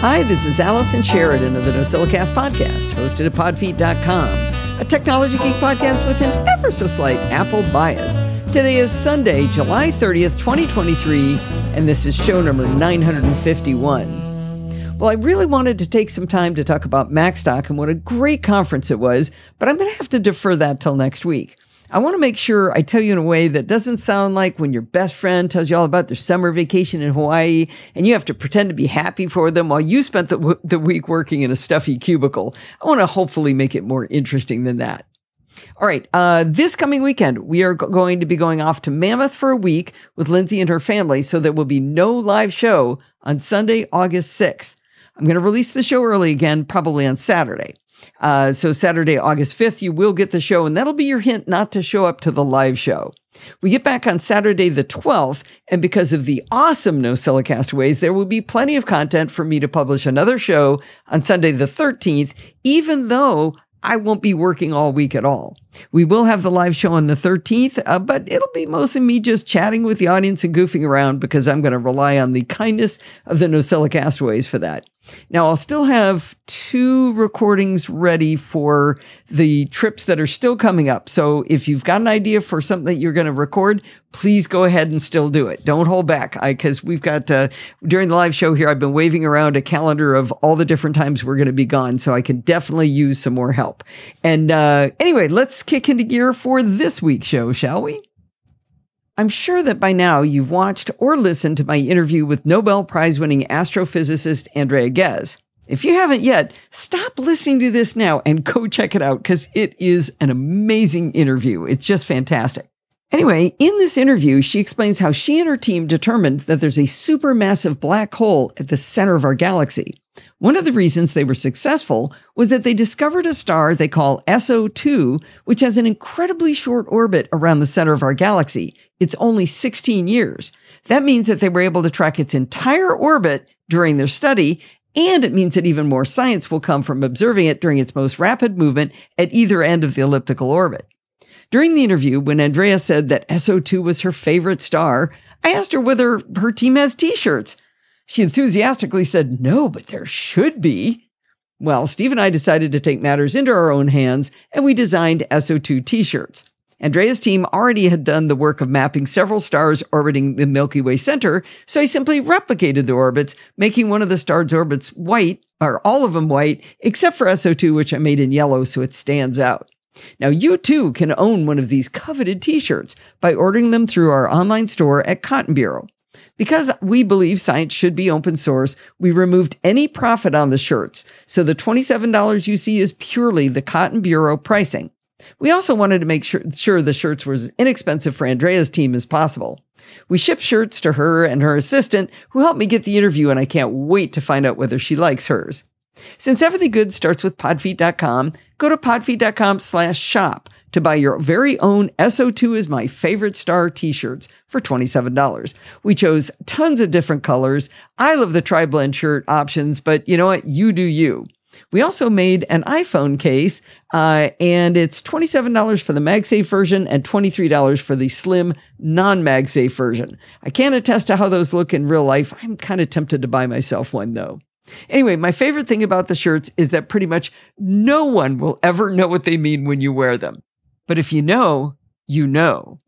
Hi, this is Allison Sheridan of the NosillaCast podcast, hosted at podfeet.com, a technology geek podcast with an ever so slight Apple bias. Today is Sunday, July 30th, 2023, and this is show number 951. Well, I really wanted to take some time to talk about MacStock and what a great conference it was, but I'm going to have to defer that till next week. I want to make sure I tell you in a way that doesn't sound like when your best friend tells you all about their summer vacation in Hawaii and you have to pretend to be happy for them while you spent the, w- the week working in a stuffy cubicle. I want to hopefully make it more interesting than that. All right. Uh, this coming weekend, we are go- going to be going off to Mammoth for a week with Lindsay and her family. So there will be no live show on Sunday, August 6th. I'm going to release the show early again, probably on Saturday. Uh, so Saturday, August 5th, you will get the show, and that'll be your hint not to show up to the live show. We get back on Saturday, the 12th, and because of the awesome No NosillaCastaways, there will be plenty of content for me to publish another show on Sunday, the 13th, even though I won't be working all week at all. We will have the live show on the 13th, uh, but it'll be mostly me just chatting with the audience and goofing around because I'm going to rely on the kindness of the NosillaCastaways for that. Now, I'll still have two recordings ready for the trips that are still coming up. So if you've got an idea for something that you're going to record, please go ahead and still do it. Don't hold back because we've got, uh, during the live show here, I've been waving around a calendar of all the different times we're going to be gone. So I can definitely use some more help. And uh, anyway, let's kick into gear for this week's show, shall we? I'm sure that by now you've watched or listened to my interview with Nobel Prize winning astrophysicist Andrea Ghez. If you haven't yet, stop listening to this now and go check it out because it is an amazing interview. It's just fantastic. Anyway, in this interview, she explains how she and her team determined that there's a supermassive black hole at the center of our galaxy. One of the reasons they were successful was that they discovered a star they call SO2, which has an incredibly short orbit around the center of our galaxy. It's only 16 years. That means that they were able to track its entire orbit during their study, and it means that even more science will come from observing it during its most rapid movement at either end of the elliptical orbit. During the interview, when Andrea said that SO2 was her favorite star, I asked her whether her team has t shirts. She enthusiastically said, No, but there should be. Well, Steve and I decided to take matters into our own hands, and we designed SO2 t shirts. Andrea's team already had done the work of mapping several stars orbiting the Milky Way center, so I simply replicated the orbits, making one of the star's orbits white, or all of them white, except for SO2, which I made in yellow so it stands out. Now, you too can own one of these coveted t shirts by ordering them through our online store at Cotton Bureau. Because we believe science should be open source, we removed any profit on the shirts. So the $27 you see is purely the Cotton Bureau pricing. We also wanted to make sure, sure the shirts were as inexpensive for Andrea's team as possible. We shipped shirts to her and her assistant, who helped me get the interview, and I can't wait to find out whether she likes hers. Since everything good starts with podfeet.com, go to podfeet.com slash shop to buy your very own SO2 is my favorite star t-shirts for $27. We chose tons of different colors. I love the tri-blend shirt options, but you know what? You do you. We also made an iPhone case, uh, and it's $27 for the MagSafe version and $23 for the slim non MagSafe version. I can't attest to how those look in real life. I'm kind of tempted to buy myself one though. Anyway, my favorite thing about the shirts is that pretty much no one will ever know what they mean when you wear them. But if you know, you know.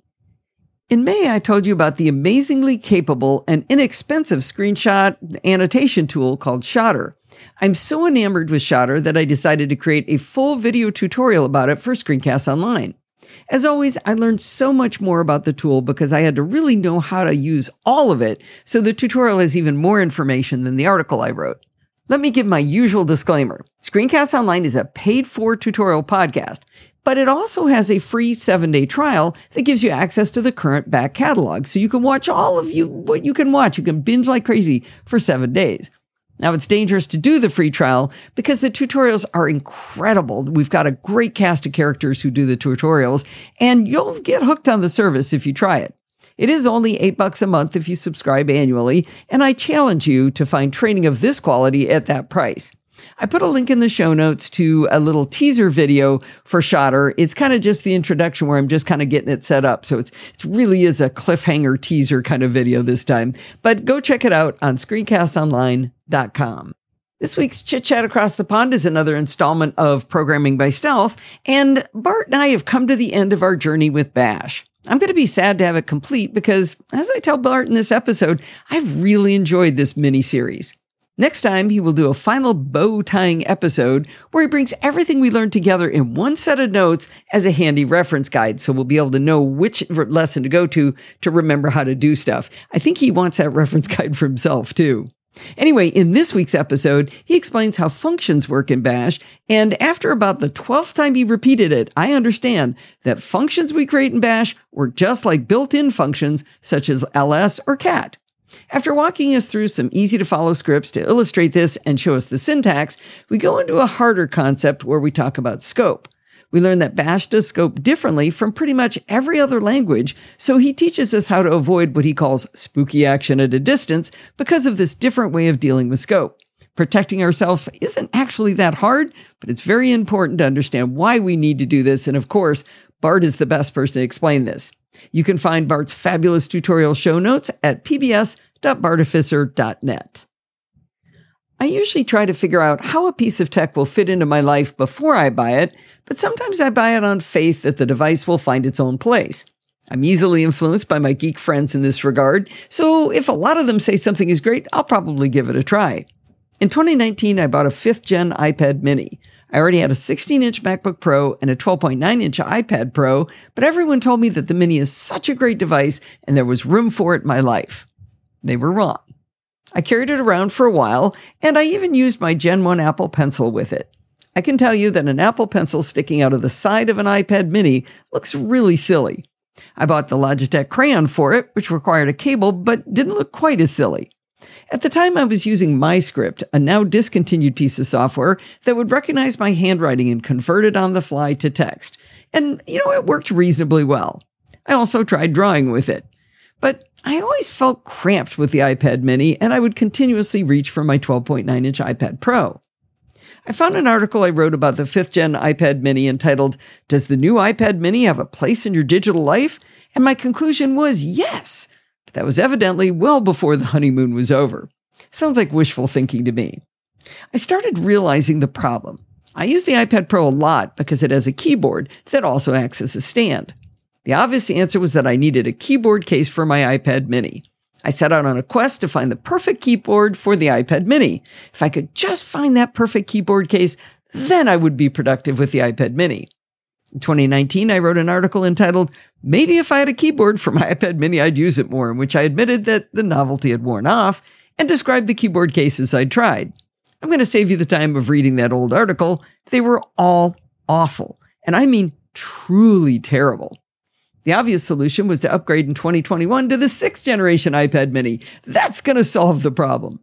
In May, I told you about the amazingly capable and inexpensive screenshot annotation tool called Shottr. I'm so enamored with Shottr that I decided to create a full video tutorial about it for Screencasts Online. As always, I learned so much more about the tool because I had to really know how to use all of it, so the tutorial has even more information than the article I wrote. Let me give my usual disclaimer. Screencast Online is a paid for tutorial podcast, but it also has a free seven day trial that gives you access to the current back catalog. So you can watch all of you, what you can watch. You can binge like crazy for seven days. Now, it's dangerous to do the free trial because the tutorials are incredible. We've got a great cast of characters who do the tutorials, and you'll get hooked on the service if you try it. It is only eight bucks a month if you subscribe annually, and I challenge you to find training of this quality at that price. I put a link in the show notes to a little teaser video for Shottr. It's kind of just the introduction where I'm just kind of getting it set up. So it's it really is a cliffhanger teaser kind of video this time. But go check it out on screencastonline.com. This week's Chit Chat Across the Pond is another installment of Programming by Stealth, and Bart and I have come to the end of our journey with Bash. I'm going to be sad to have it complete because, as I tell Bart in this episode, I've really enjoyed this mini series. Next time, he will do a final bow tying episode where he brings everything we learned together in one set of notes as a handy reference guide. So we'll be able to know which lesson to go to to remember how to do stuff. I think he wants that reference guide for himself too. Anyway, in this week's episode, he explains how functions work in Bash. And after about the 12th time he repeated it, I understand that functions we create in Bash work just like built in functions such as ls or cat. After walking us through some easy to follow scripts to illustrate this and show us the syntax, we go into a harder concept where we talk about scope we learn that Bash does scope differently from pretty much every other language, so he teaches us how to avoid what he calls spooky action at a distance because of this different way of dealing with scope. Protecting ourselves isn't actually that hard, but it's very important to understand why we need to do this. And of course, Bart is the best person to explain this. You can find Bart's fabulous tutorial show notes at pbs.bartificer.net. I usually try to figure out how a piece of tech will fit into my life before I buy it, but sometimes I buy it on faith that the device will find its own place. I'm easily influenced by my geek friends in this regard, so if a lot of them say something is great, I'll probably give it a try. In 2019, I bought a 5th gen iPad mini. I already had a 16 inch MacBook Pro and a 12.9 inch iPad Pro, but everyone told me that the mini is such a great device and there was room for it in my life. They were wrong. I carried it around for a while, and I even used my Gen 1 Apple Pencil with it. I can tell you that an Apple Pencil sticking out of the side of an iPad mini looks really silly. I bought the Logitech Crayon for it, which required a cable but didn't look quite as silly. At the time, I was using MyScript, a now discontinued piece of software that would recognize my handwriting and convert it on the fly to text. And, you know, it worked reasonably well. I also tried drawing with it. But I always felt cramped with the iPad mini, and I would continuously reach for my 12.9 inch iPad Pro. I found an article I wrote about the fifth gen iPad mini entitled, Does the new iPad mini have a place in your digital life? And my conclusion was yes. But that was evidently well before the honeymoon was over. Sounds like wishful thinking to me. I started realizing the problem. I use the iPad Pro a lot because it has a keyboard that also acts as a stand. The obvious answer was that I needed a keyboard case for my iPad mini. I set out on a quest to find the perfect keyboard for the iPad mini. If I could just find that perfect keyboard case, then I would be productive with the iPad mini. In 2019, I wrote an article entitled, Maybe if I had a keyboard for my iPad mini, I'd use it more, in which I admitted that the novelty had worn off and described the keyboard cases I'd tried. I'm going to save you the time of reading that old article. They were all awful. And I mean truly terrible. The obvious solution was to upgrade in 2021 to the sixth generation iPad mini. That's going to solve the problem.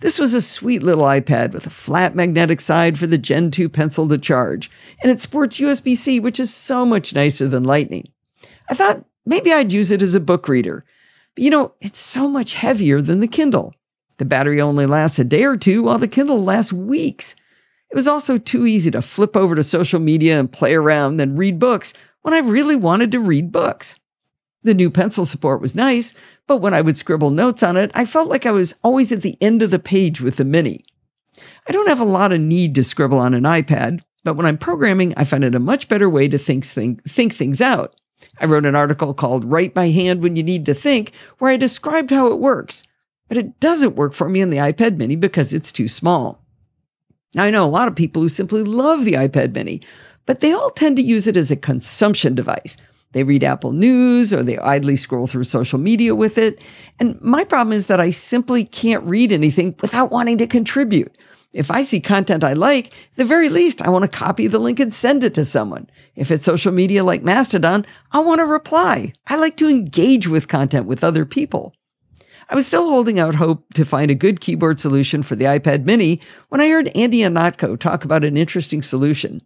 This was a sweet little iPad with a flat magnetic side for the Gen 2 pencil to charge, and it sports USB C, which is so much nicer than Lightning. I thought maybe I'd use it as a book reader. But you know, it's so much heavier than the Kindle. The battery only lasts a day or two, while the Kindle lasts weeks. It was also too easy to flip over to social media and play around, then read books when I really wanted to read books. The new pencil support was nice, but when I would scribble notes on it, I felt like I was always at the end of the page with the Mini. I don't have a lot of need to scribble on an iPad, but when I'm programming, I find it a much better way to think, think, think things out. I wrote an article called Write by Hand When You Need to Think, where I described how it works, but it doesn't work for me on the iPad mini because it's too small. Now, I know a lot of people who simply love the iPad mini, but they all tend to use it as a consumption device. They read Apple News or they idly scroll through social media with it. And my problem is that I simply can't read anything without wanting to contribute. If I see content I like, the very least, I want to copy the link and send it to someone. If it's social media like Mastodon, I want to reply. I like to engage with content with other people. I was still holding out hope to find a good keyboard solution for the iPad mini when I heard Andy Ihnatko talk about an interesting solution.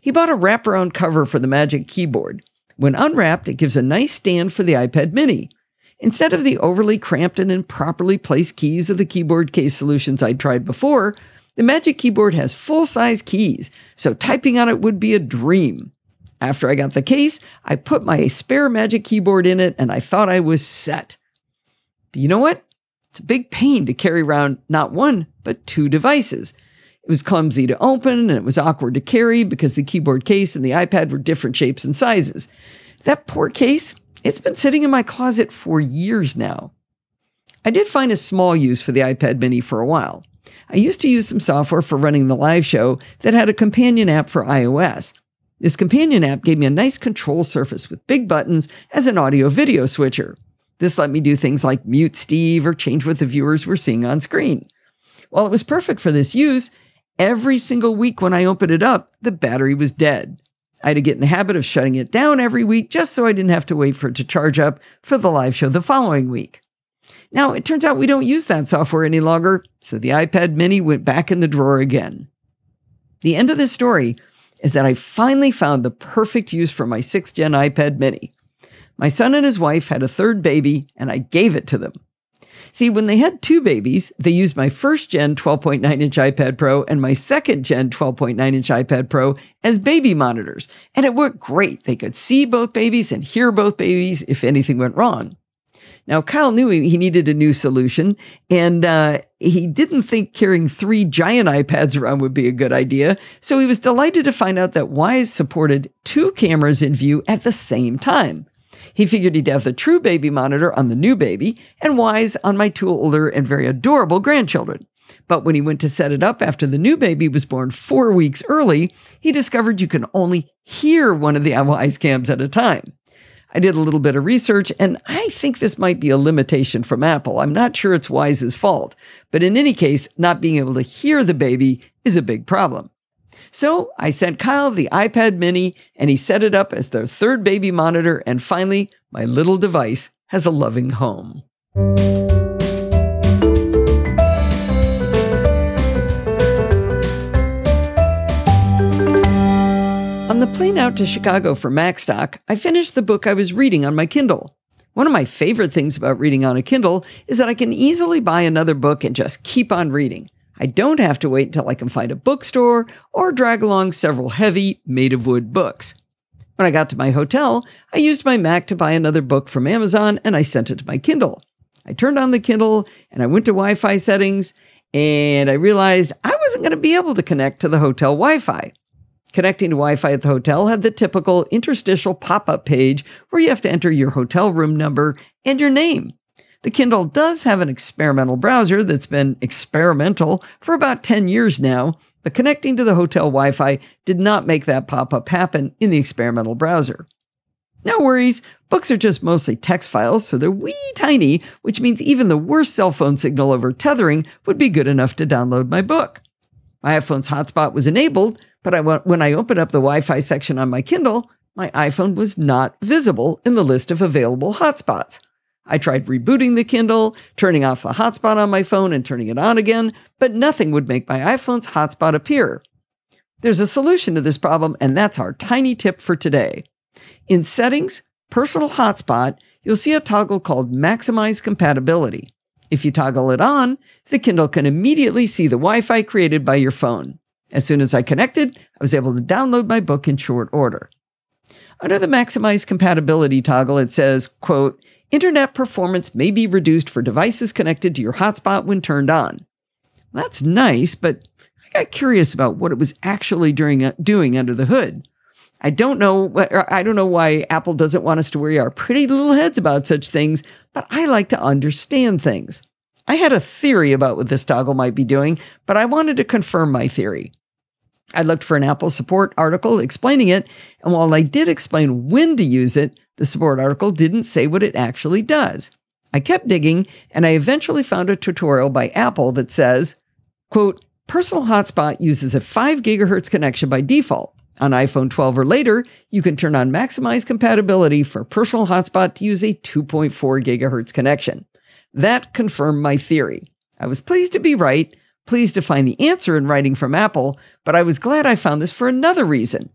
He bought a wraparound cover for the Magic Keyboard. When unwrapped, it gives a nice stand for the iPad mini. Instead of the overly cramped and improperly placed keys of the keyboard case solutions I'd tried before, the Magic Keyboard has full size keys, so typing on it would be a dream. After I got the case, I put my spare Magic Keyboard in it and I thought I was set. But you know what? It's a big pain to carry around not one, but two devices. It was clumsy to open and it was awkward to carry because the keyboard case and the iPad were different shapes and sizes. That poor case, it's been sitting in my closet for years now. I did find a small use for the iPad mini for a while. I used to use some software for running the live show that had a companion app for iOS. This companion app gave me a nice control surface with big buttons as an audio video switcher. This let me do things like mute Steve or change what the viewers were seeing on screen. While it was perfect for this use, every single week when I opened it up, the battery was dead. I had to get in the habit of shutting it down every week just so I didn't have to wait for it to charge up for the live show the following week. Now, it turns out we don't use that software any longer, so the iPad mini went back in the drawer again. The end of this story is that I finally found the perfect use for my 6th gen iPad mini. My son and his wife had a third baby, and I gave it to them. See, when they had two babies, they used my first gen 12.9 inch iPad Pro and my second gen 12.9 inch iPad Pro as baby monitors. And it worked great. They could see both babies and hear both babies if anything went wrong. Now, Kyle knew he needed a new solution, and uh, he didn't think carrying three giant iPads around would be a good idea. So he was delighted to find out that Wyze supported two cameras in view at the same time. He figured he'd have the true baby monitor on the new baby and Wyze on my two older and very adorable grandchildren. But when he went to set it up after the new baby was born four weeks early, he discovered you can only hear one of the Wyze cams at a time. I did a little bit of research, and I think this might be a limitation from Apple. I'm not sure it's Wyze's fault, but in any case, not being able to hear the baby is a big problem. So I sent Kyle the iPad mini and he set it up as their third baby monitor. And finally, my little device has a loving home. On the plane out to Chicago for Macstock, I finished the book I was reading on my Kindle. One of my favorite things about reading on a Kindle is that I can easily buy another book and just keep on reading. I don't have to wait until I can find a bookstore or drag along several heavy, made of wood books. When I got to my hotel, I used my Mac to buy another book from Amazon and I sent it to my Kindle. I turned on the Kindle and I went to Wi Fi settings and I realized I wasn't going to be able to connect to the hotel Wi Fi. Connecting to Wi Fi at the hotel had the typical interstitial pop up page where you have to enter your hotel room number and your name. The Kindle does have an experimental browser that's been experimental for about 10 years now, but connecting to the hotel Wi Fi did not make that pop up happen in the experimental browser. No worries, books are just mostly text files, so they're wee tiny, which means even the worst cell phone signal over tethering would be good enough to download my book. My iPhone's hotspot was enabled, but I, when I opened up the Wi Fi section on my Kindle, my iPhone was not visible in the list of available hotspots. I tried rebooting the Kindle, turning off the hotspot on my phone and turning it on again, but nothing would make my iPhone's hotspot appear. There's a solution to this problem, and that's our tiny tip for today. In Settings, Personal Hotspot, you'll see a toggle called Maximize Compatibility. If you toggle it on, the Kindle can immediately see the Wi Fi created by your phone. As soon as I connected, I was able to download my book in short order. Under the Maximize Compatibility toggle, it says, quote, Internet performance may be reduced for devices connected to your hotspot when turned on. That's nice, but I got curious about what it was actually doing, uh, doing under the hood. I don't know. I don't know why Apple doesn't want us to worry our pretty little heads about such things, but I like to understand things. I had a theory about what this toggle might be doing, but I wanted to confirm my theory. I looked for an Apple support article explaining it, and while I did explain when to use it, the support article didn't say what it actually does. I kept digging, and I eventually found a tutorial by Apple that says, quote, Personal Hotspot uses a 5 gigahertz connection by default. On iPhone 12 or later, you can turn on maximize compatibility for Personal Hotspot to use a 2.4 gigahertz connection. That confirmed my theory. I was pleased to be right, pleased to find the answer in writing from Apple, but I was glad I found this for another reason.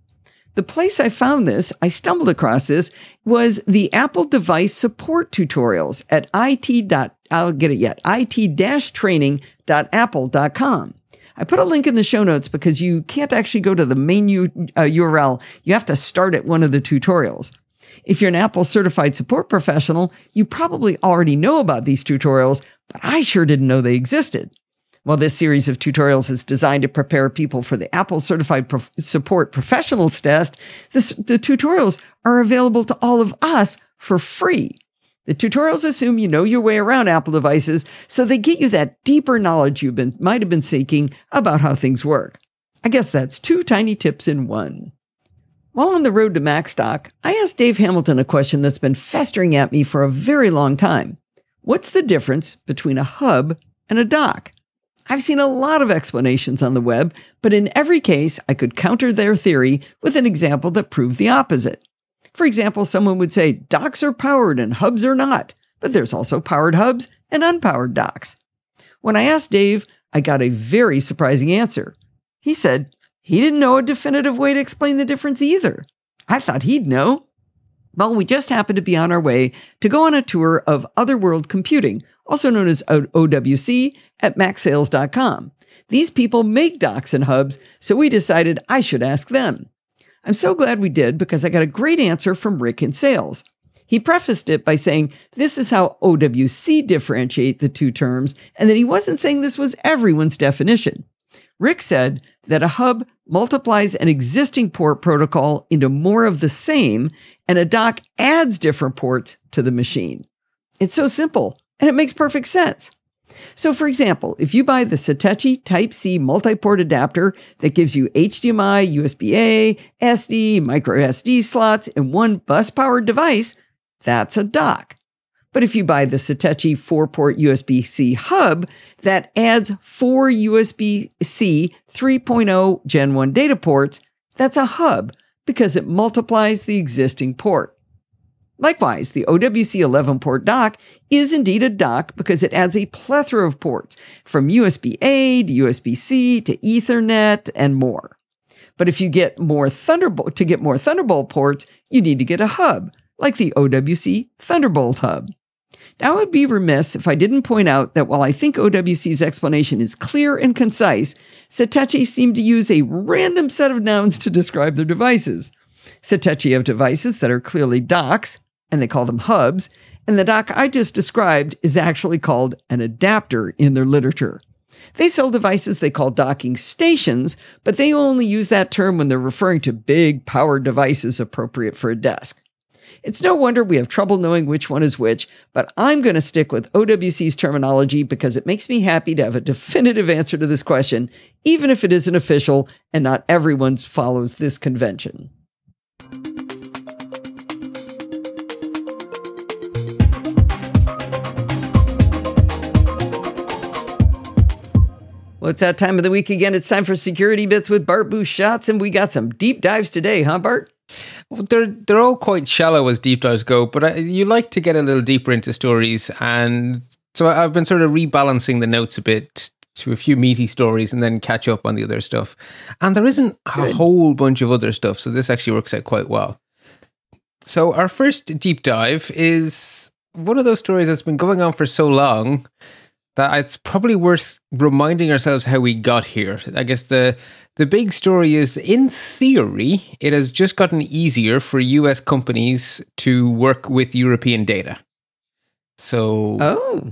The place I found this, I stumbled across this, was the Apple device support tutorials at it. I'll get it yet, it-training.apple.com. I put a link in the show notes because you can't actually go to the main U, uh, URL. You have to start at one of the tutorials. If you're an Apple certified support professional, you probably already know about these tutorials, but I sure didn't know they existed. While this series of tutorials is designed to prepare people for the Apple Certified Prof- Support Professionals test, this, the tutorials are available to all of us for free. The tutorials assume you know your way around Apple devices, so they get you that deeper knowledge you might have been seeking about how things work. I guess that's two tiny tips in one. While on the road to MacStock, I asked Dave Hamilton a question that's been festering at me for a very long time. What's the difference between a hub and a dock? I've seen a lot of explanations on the web, but in every case, I could counter their theory with an example that proved the opposite. For example, someone would say docks are powered and hubs are not, but there's also powered hubs and unpowered docks. When I asked Dave, I got a very surprising answer. He said he didn't know a definitive way to explain the difference either. I thought he'd know. Well, we just happened to be on our way to go on a tour of Other World Computing, also known as OWC, at macsales.com. These people make docks and hubs, so we decided I should ask them. I'm so glad we did because I got a great answer from Rick in sales. He prefaced it by saying this is how OWC differentiate the two terms and that he wasn't saying this was everyone's definition. Rick said that a hub multiplies an existing port protocol into more of the same, and a dock adds different ports to the machine. It's so simple, and it makes perfect sense. So, for example, if you buy the Satechi Type C multi port adapter that gives you HDMI, USB A, SD, micro SD slots in one bus powered device, that's a dock. But if you buy the Satechi 4 port USB C hub that adds four USB C 3.0 Gen 1 data ports, that's a hub because it multiplies the existing port. Likewise, the OWC 11 port dock is indeed a dock because it adds a plethora of ports from USB A to USB C to Ethernet and more. But if you get more Thunderbolt to get more Thunderbolt ports, you need to get a hub, like the OWC Thunderbolt hub. Now, I would be remiss if I didn't point out that while I think OWC's explanation is clear and concise, Satechi seemed to use a random set of nouns to describe their devices. Satechi have devices that are clearly docks, and they call them hubs, and the dock I just described is actually called an adapter in their literature. They sell devices they call docking stations, but they only use that term when they're referring to big power devices appropriate for a desk. It's no wonder we have trouble knowing which one is which, but I'm going to stick with OWC's terminology because it makes me happy to have a definitive answer to this question, even if it isn't official and not everyone follows this convention. Well, it's that time of the week again. It's time for Security Bits with Bart Busschots, and we got some deep dives today, huh, Bart? They're they're all quite shallow as deep dives go, but I, you like to get a little deeper into stories, and so I've been sort of rebalancing the notes a bit to a few meaty stories and then catch up on the other stuff. And there isn't a Good. whole bunch of other stuff, so this actually works out quite well. So our first deep dive is one of those stories that's been going on for so long that it's probably worth reminding ourselves how we got here. I guess the the big story is in theory, it has just gotten easier for US companies to work with European data. So Oh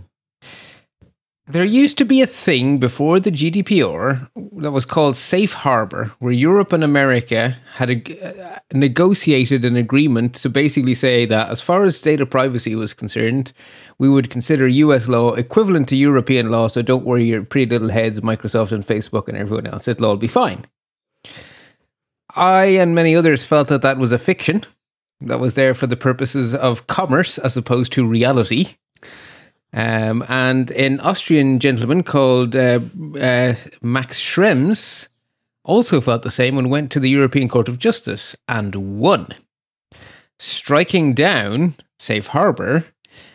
there used to be a thing before the GDPR that was called Safe Harbor, where Europe and America had a, uh, negotiated an agreement to basically say that, as far as data privacy was concerned, we would consider US law equivalent to European law. So don't worry your pretty little heads, Microsoft and Facebook and everyone else. It'll all be fine. I and many others felt that that was a fiction that was there for the purposes of commerce as opposed to reality. Um, and an Austrian gentleman called uh, uh, Max Schrems also felt the same and went to the European Court of Justice and won, striking down Safe Harbor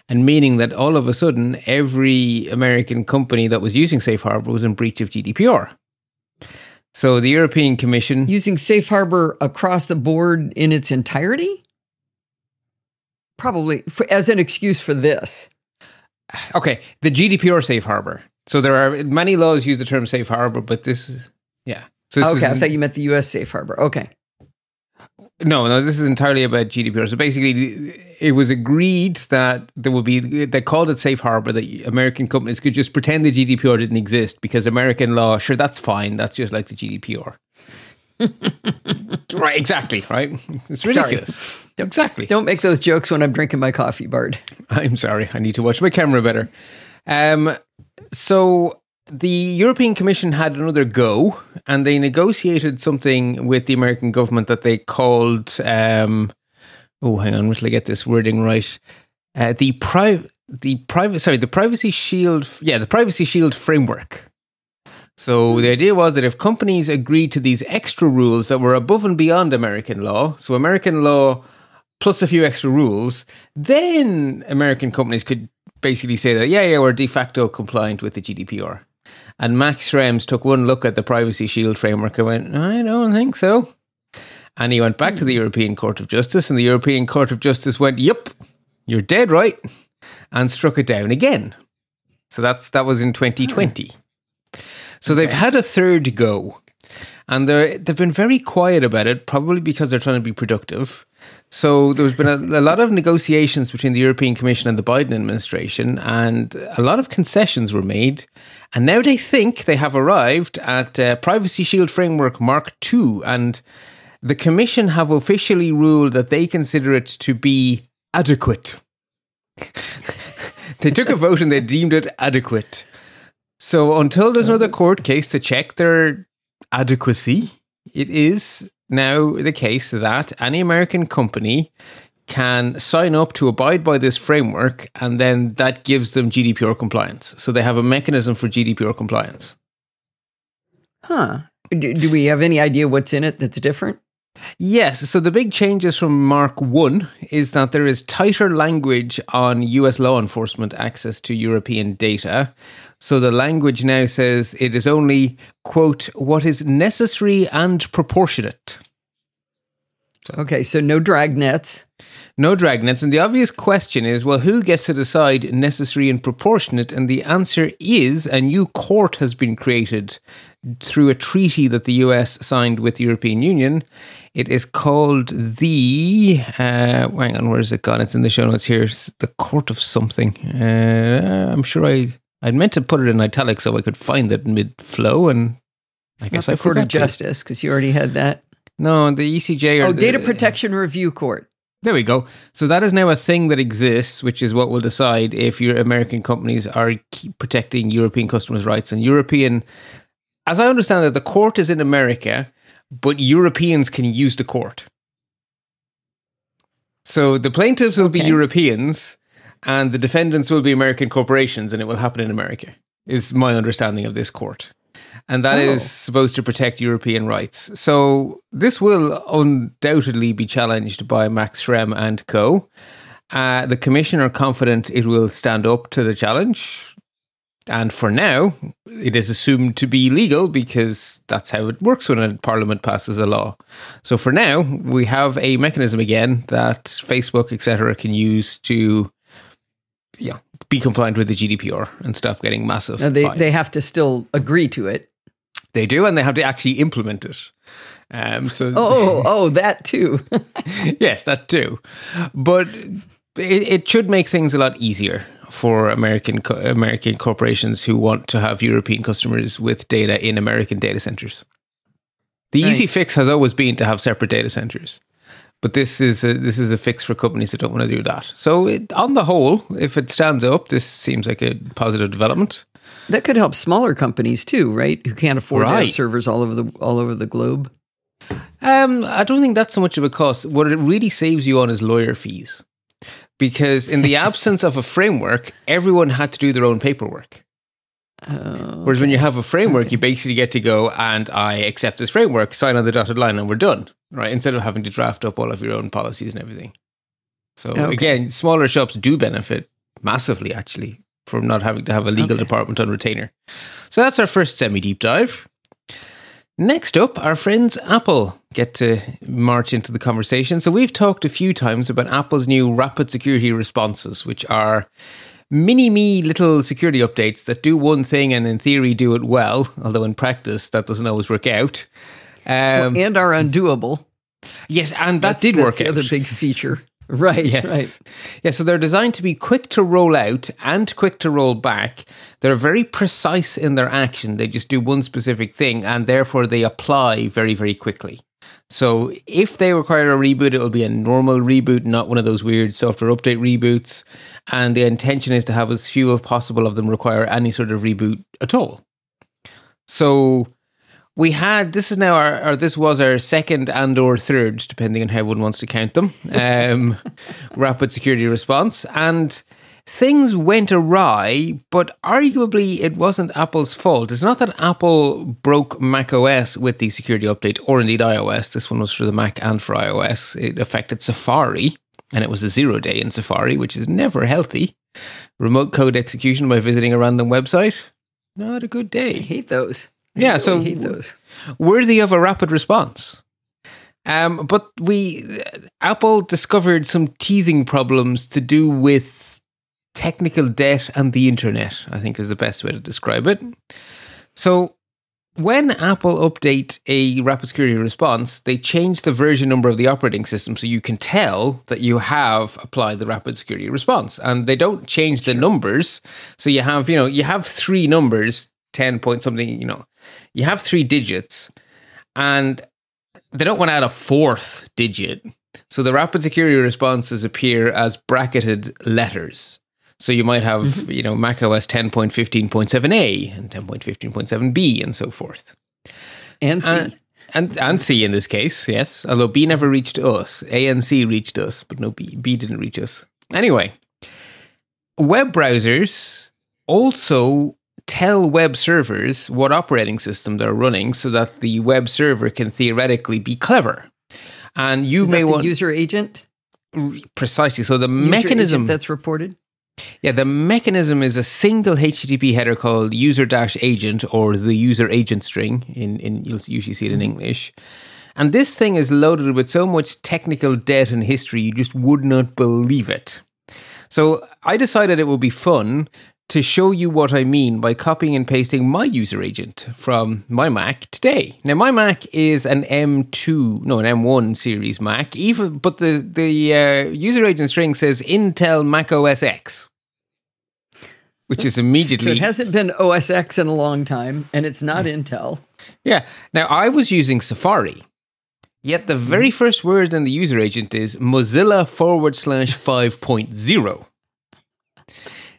and meaning that all of a sudden every American company that was using Safe Harbor was in breach of GDPR. So the European Commission. Using Safe Harbor across the board in its entirety? Probably for, as an excuse for this okay, the GDPR safe harbor. So there are many laws use the term safe harbor, but this, yeah. So this okay, I thought you meant the U.S. safe harbor. Okay. No, no, this is entirely about GDPR. So basically, it was agreed that there would be, they called it safe harbor, that American companies could just pretend the GDPR didn't exist because American law, sure, that's fine. That's just like the GDPR. right, exactly, right? It's ridiculous. Sorry. Exactly. Don't make those jokes when I'm drinking my coffee, Bart. I'm sorry. I need to watch my camera better. Um, so the European Commission had another go, and they negotiated something with the American government that they called. Um, oh, hang on, until I get this wording right. Uh, the private, the private, sorry, the Privacy Shield. Yeah, the Privacy Shield framework. So the idea was that if companies agreed to these extra rules that were above and beyond American law, so American law plus a few extra rules, then American companies could basically say that, yeah, yeah, we're de facto compliant with the GDPR. And Max Schrems took one look at the Privacy Shield framework and went, I don't think so. And he went back to the hmm. European Court of Justice, and the European Court of Justice went, Yep, you're dead right, and struck it down again. So that's that was in 2020. Hmm. So they've had a third go, and they they've been very quiet about it, probably because they're trying to be productive. So there's been a, a, lot of negotiations between the European Commission and the Biden administration, and a lot of concessions were made. And now they think they have arrived at uh, Privacy Shield Framework Mark II, and the Commission have officially ruled that they consider it to be adequate. they took a vote and they deemed it adequate. So until there's another court case to check their adequacy, it is now the case that any American company can sign up to abide by this framework, and then that gives them GDPR compliance. So they have a mechanism for GDPR compliance. Huh. Do, do we have any idea what's in it that's different? Yes. So the big changes from Mark 1 is that there is tighter language on US law enforcement access to European data. So the language now says it is only, quote, what is necessary and proportionate. So. Okay, so no dragnets. No dragnets. And the obvious question is well, who gets to decide necessary and proportionate? And the answer is a new court has been created through a treaty that the US signed with the European Union. It is called the, uh, hang on, where's it gone? It's in the show notes here. It's the Court of something. Uh, I'm sure I, I meant to put it in italics so I could find it mid flow. And I guess I forgot Justice because you already had that. No, the ECJ. oh, the, Data Protection Review Court. There we go. So that is now a thing that exists, which is what will decide if your American companies are protecting European customers' rights. And European, as I understand it, the court is in America, but Europeans can use the court. So the plaintiffs will okay. be Europeans, and the defendants will be American corporations, and it will happen in America. Is my understanding of this court and that oh. is supposed to protect European rights. So this will undoubtedly be challenged by Max Schrems and co. Uh, the Commission are confident it will stand up to the challenge. And for now, it is assumed to be legal because that's how it works when a parliament passes a law. So for now, we have a mechanism again that Facebook, etc., can use to yeah, be compliant with the GDPR and stop getting massive. Now they fines. they have to still agree to it. They do, and they have to actually implement it. Um, so oh, oh, oh, that too. yes, that too. But it, it, should make things a lot easier for American American corporations who want to have European customers with data in American data centers. The right. easy fix has always been to have separate data centers, but this is a, this is a fix for companies that don't want to do that. So, it, on the whole, if it stands up, this seems like a positive development. That could help smaller companies too, right? Who can't afford right. to have servers all over the all over the globe. Um, I don't think that's so much of a cost. What it really saves you on is lawyer fees, because in the absence of a framework, everyone had to do their own paperwork. Oh, Whereas when you have a framework, okay. you basically get to go and I accept this framework, sign on the dotted line, and we're done, right? Instead of having to draft up all of your own policies and everything. So okay. again, smaller shops do benefit massively, actually, from not having to have a legal okay. department on retainer. So that's our first semi deep dive. Next up, our friends Apple get to march into the conversation. So we've talked a few times about Apple's new rapid security responses, which are mini me little security updates that do one thing and in theory do it well, although in practice that doesn't always work out. Um, well, and are undoable. Yes, and that That's- did that's work the out. other big feature. Right. Yes. Right. Yeah, so they're designed to be quick to roll out and quick to roll back. They're very precise in their action. They just do one specific thing and therefore they apply very, very quickly. So if they require a reboot, it will be a normal reboot, not one of those weird software update reboots. And the intention is to have as few as possible of them require any sort of reboot at all. So we had this is now our or this was our second and or third, depending on how one wants to count them. Um, rapid security response and things went awry, but arguably it wasn't Apple's fault. It's not that Apple broke Mac OS with the security update or indeed iOS. This one was for the Mac and for iOS. It affected Safari, and it was a zero day in Safari, which is never healthy. Remote code execution by visiting a random website. Not a good I day. hate those. I Yeah, really so- hate those. worthy of a rapid response. Um, but we, Apple discovered some teething problems to do with technical debt and the internet. I think is the best way to describe it. So, when Apple update a rapid security response, they change the version number of the operating system so you can tell that you have applied the rapid security response. And they don't change the numbers. So you have, you know, you have three numbers, 10 point something, you know, you have three digits and they don't want to add a fourth digit. So the rapid security responses appear as bracketed letters. So you might have, you know, Mac OS 10.15.7a and 10.15.7b and so forth. And C. Uh, and and C in this case, yes. Although B never reached us. A and C reached us, but no B. B didn't reach us. Anyway, web browsers also tell web servers what operating system they're running so that the web server can theoretically be clever. And you Is may want user agent? precisely so the User mechanism that's reported. yeah, the mechanism is a single HTTP header called user dash agent or the user agent string. In, in you'll usually see it in mm-hmm. English. And this thing is loaded with so much technical debt and history you just would not believe it. So I decided it would be fun to show you what I mean by copying and pasting my user agent from my Mac today. Now my Mac is an M2, no, an M1 series Mac, even but the the uh, user agent string says Intel Mac OS X, which is immediately. So it hasn't been OS X in a long time, and it's not Intel. Yeah. Now I was using Safari. Yet the very Mm-hmm. first word in the user agent is Mozilla forward slash 5.0.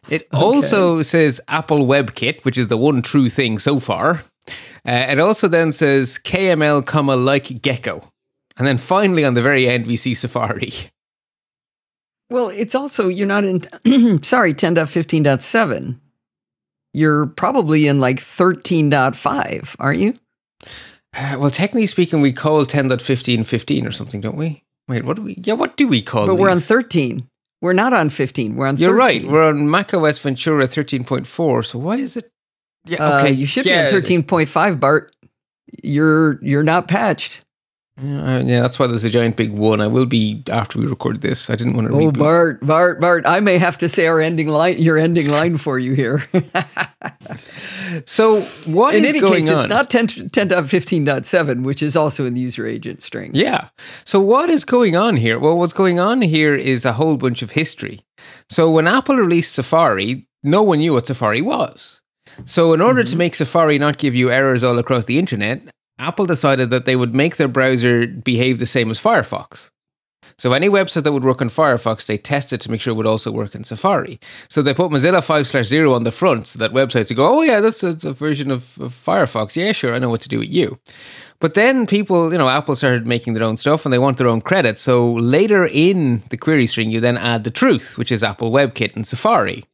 It also says Apple WebKit, which is the one true thing so far. Uh, it also then says KML, comma like Gecko. And then finally on the very end, we see Safari. Well, it's also you're not in sorry, 10.15.7. You're probably in like 13.5, aren't you? Uh, well, technically speaking, we call 10.15 or something, don't we? Wait, what do we? Yeah, what do we call it? But we're on 13. We're not on 15. We're on 13. You're right. We're on macOS Ventura 13.4. So why is it? Yeah, Uh, okay. you should yeah, be on 13.5, Bart. You're you're not patched. Yeah, yeah, that's why there's a giant big one. I will be after we record this. I didn't want to Oh, reboot. Bart, Bart, Bart. I may have to say our ending line, your ending line for you here. So what in any going case, on? it's not 10, 10.15.7, which is also in the user agent string. Yeah. So what is going on here? Well, what's going on here is a whole bunch of history. So when Apple released Safari, no one knew what Safari was. So in order to mm-hmm. make Safari not give you errors all across the internet, Apple decided that they would make their browser behave the same as Firefox. So any website that would work on Firefox, they tested to make sure it would also work in Safari. So they put Mozilla 5 slash 0 on the front so that websites would go, oh yeah, that's a, a version of, of Firefox. Yeah, sure, I know what to do with you. But then people, you know, Apple started making their own stuff and they want their own credit. So later in the query string, you then add the truth, which is Apple WebKit and Safari.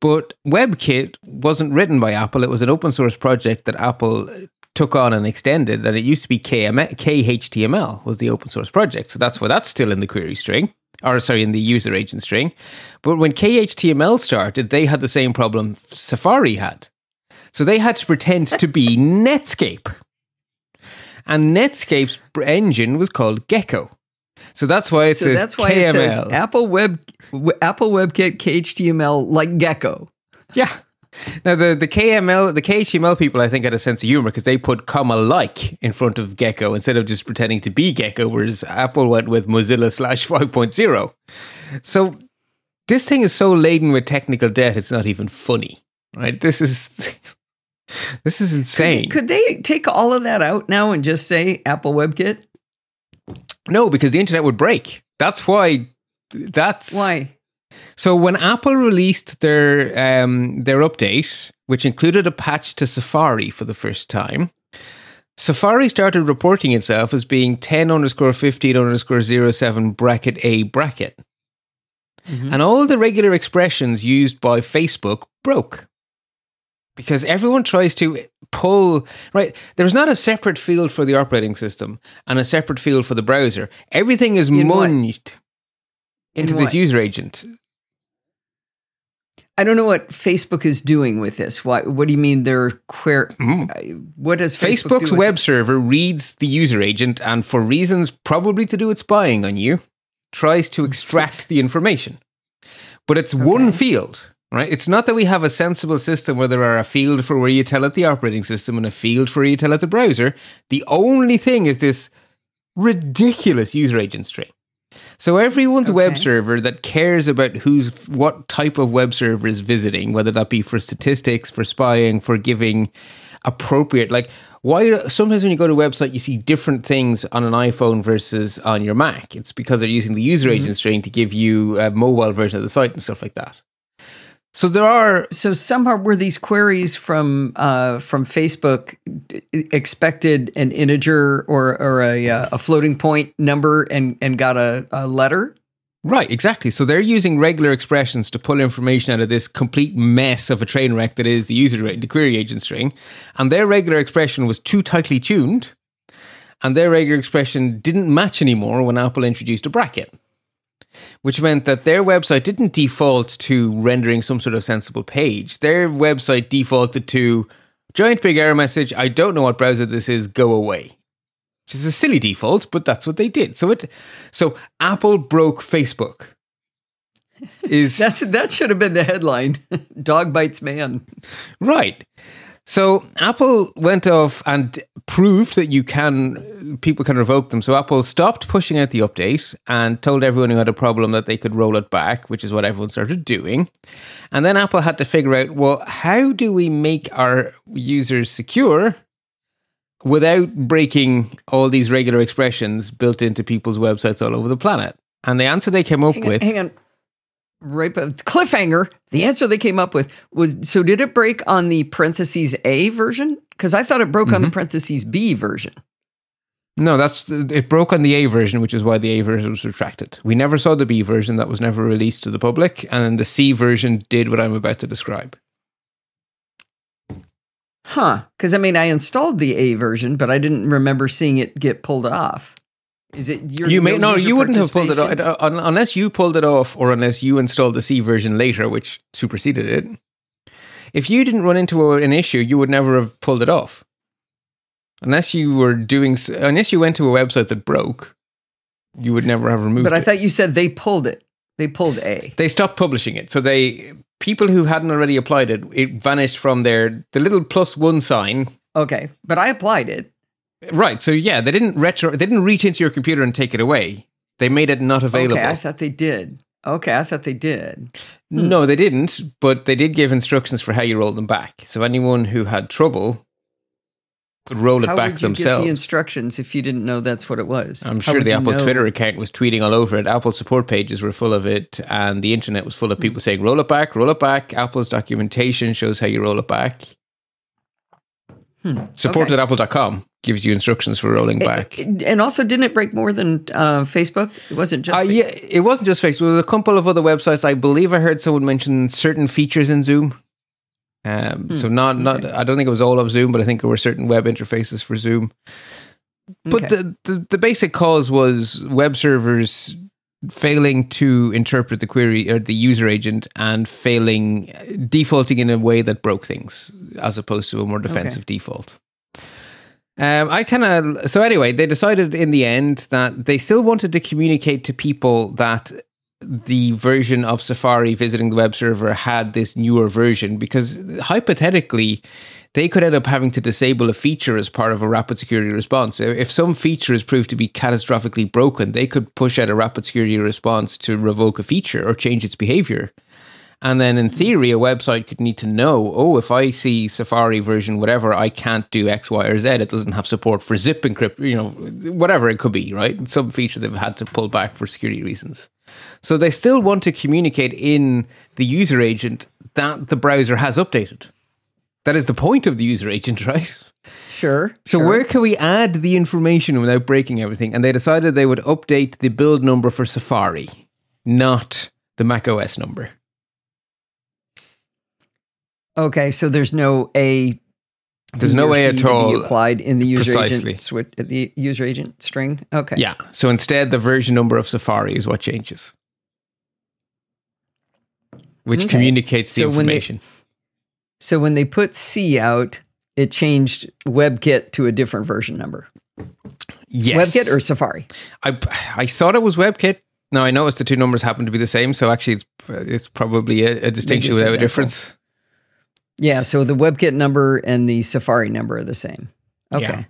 But WebKit wasn't written by Apple. It was an open source project that Apple took on and extended. And it used to be KM- KHTML was the open source project. So that's why that's still in the query string, or sorry, in the user agent string. But when KHTML started, they had the same problem Safari had. So they had to pretend to be Netscape. And Netscape's engine was called Gecko. So that's why it So says that's why KML. it says Apple Web Apple WebKit KHTML like Gecko. Yeah. Now the the KML the KHTML people I think had a sense of humor because they put comma like in front of Gecko instead of just pretending to be Gecko, whereas Apple went with Mozilla slash 5.0. So this thing is so laden with technical debt, it's not even funny, right? This is this is insane. Could they take all of that out now and just say Apple WebKit? No, because the internet would break. That's why. That's Why? So when Apple released their um, their update, which included a patch to Safari for the first time, Safari started reporting itself as being 10 underscore 15 underscore 07 bracket A bracket. And all the regular expressions used by Facebook broke. Because everyone tries to pull, right? There's not a separate field for the operating system and a separate field for the browser. Everything is In what? munged into In this what? user agent. I don't know what Facebook is doing with this. Why? What do you mean they're queer? Mm. Uh, what does Facebook Facebook's do web server reads the user agent and, for reasons probably to do with spying on you, tries to extract the information. But it's one field, right? It's not that we have a sensible system where there are a field for where you tell it the operating system and a field for where you tell it the browser. The only thing is this ridiculous user agent string. So everyone's web server that cares about who's what type of web server is visiting, whether that be for statistics, for spying, for giving appropriate like why sometimes when you go to a website you see different things on an iPhone versus on your Mac. It's because they're using the user mm-hmm. agent string to give you a mobile version of the site and stuff like that. So there are So somehow were these queries from uh, from Facebook expected an integer or or a uh, a floating point number and and got a, a letter? Right, exactly. So they're using regular expressions to pull information out of this complete mess of a train wreck that is the user the query agent string, and their regular expression was too tightly tuned, and their regular expression didn't match anymore when Apple introduced a bracket, which meant that their website didn't default to rendering some sort of sensible page. Their website defaulted to giant big error message. I don't know what browser this is. Go away which is a silly default, but that's what they did. So it, so Apple broke Facebook. Is That's that should have been the headline. Dog bites man. right. So Apple went off and proved that you can people can revoke them. So Apple stopped pushing out the update and told everyone who had a problem that they could roll it back, which is what everyone started doing. And then Apple had to figure out, well, how do we make our users secure without breaking all these regular expressions built into people's websites all over the planet? And the answer they came up Hang on, with hang on. Right, but cliffhanger. The answer they came up with was so. Did it break on the parentheses A version? Because I thought it broke on Mm-hmm. the parentheses B version. No, that's it broke on the A version, which is why the A version was retracted. We never saw the B version; that was never released to the public, and the C version did what I'm about to describe. Huh? Because I mean, I installed the A version, but I didn't remember seeing it get pulled off. Is it your You may no, you wouldn't have pulled it off uh, unless you pulled it off, or unless you installed the C version later, which superseded it. If you didn't run into an issue, you would never have pulled it off. Unless you were doing, unless you went to a website that broke, you would never have removed it. But I it. thought you said they pulled it. They pulled A. they stopped publishing it. So they people who hadn't already applied it, it vanished from their the little plus one sign. Okay, but I applied it. Right. So yeah, they didn't retro. They didn't reach into your computer and take it away. They made it not available. Okay, I thought they did. Okay, I thought they did. Hmm. No, they didn't. But they did give instructions for how you roll them back. So anyone who had trouble could roll it How back would you get themselves. the instructions if you didn't know that's what it was? I'm How sure the Apple know? Twitter account was tweeting all over it. Apple support pages were full of it, and the internet was full of people hmm. saying, "Roll it back, roll it back." Apple's documentation shows how you roll it back. Hmm, support okay. at apple.com gives you instructions for rolling back. And also, didn't it break more than uh, Facebook? It wasn't just. Uh, Facebook. yeah, it wasn't just Facebook. There was a couple of other websites. I believe I heard someone mention certain features in Zoom. Um, so not not. I don't think it was all of Zoom, but I think there were certain web interfaces for Zoom. But Okay. the, the the basic cause was web servers failing to interpret the query or the user agent and failing defaulting in a way that broke things as opposed to a more defensive default. Um, I kind of so anyway, they decided in the end that they still wanted to communicate to people that the version of Safari visiting the web server had this newer version because hypothetically they could end up having to disable a feature as part of a rapid security response. If some feature is proved to be catastrophically broken, they could push out a rapid security response to revoke a feature or change its behavior. And then in theory, a website could need to know, oh, if I see Safari version whatever, I can't do X, Y, or Z. It doesn't have support for zip encrypt, you know, whatever it could be, right? Some feature they've had to pull back for security reasons. So they still want to communicate in the user agent that the browser has updated. That is the point of the user agent, right? Sure. So sure. where can we add the information without breaking everything? And they decided they would update the build number for Safari, not the Mac OS number. Okay, so there's no A. There's no way at all applied in the user precisely. agent switch, uh, the user agent string. Okay. Yeah. So instead, the version number of Safari is what changes, which Okay. communicates the So when they- information. So when they put C out, it changed WebKit to a different version number. yes. WebKit or Safari? I I thought it was WebKit. Now I noticed the two numbers happen to be the same, so actually it's uh, it's probably a, a distinction without a difference. Yeah. So the WebKit number and the Safari number are the same. Okay. Yeah.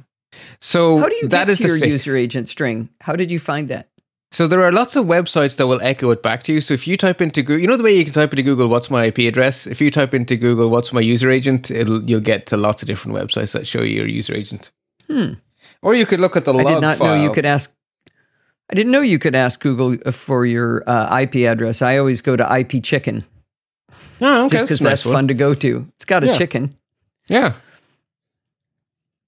So How do you that get is to your fix. user agent string? How did you find that? So there are lots of websites that will echo it back to you. So if you type into Google, you know the way you can type into Google, "What's my IP address?" If you type into Google, "What's my user agent?" It'll you'll get to lots of different websites that show you your user agent. Hmm. Or you could look at the I did not know you could ask. I didn't know you could ask Google for your uh, IP address. I always go to IP Chicken Oh, okay, just because nice that's fun to go to. It's got a Yeah. chicken. Yeah.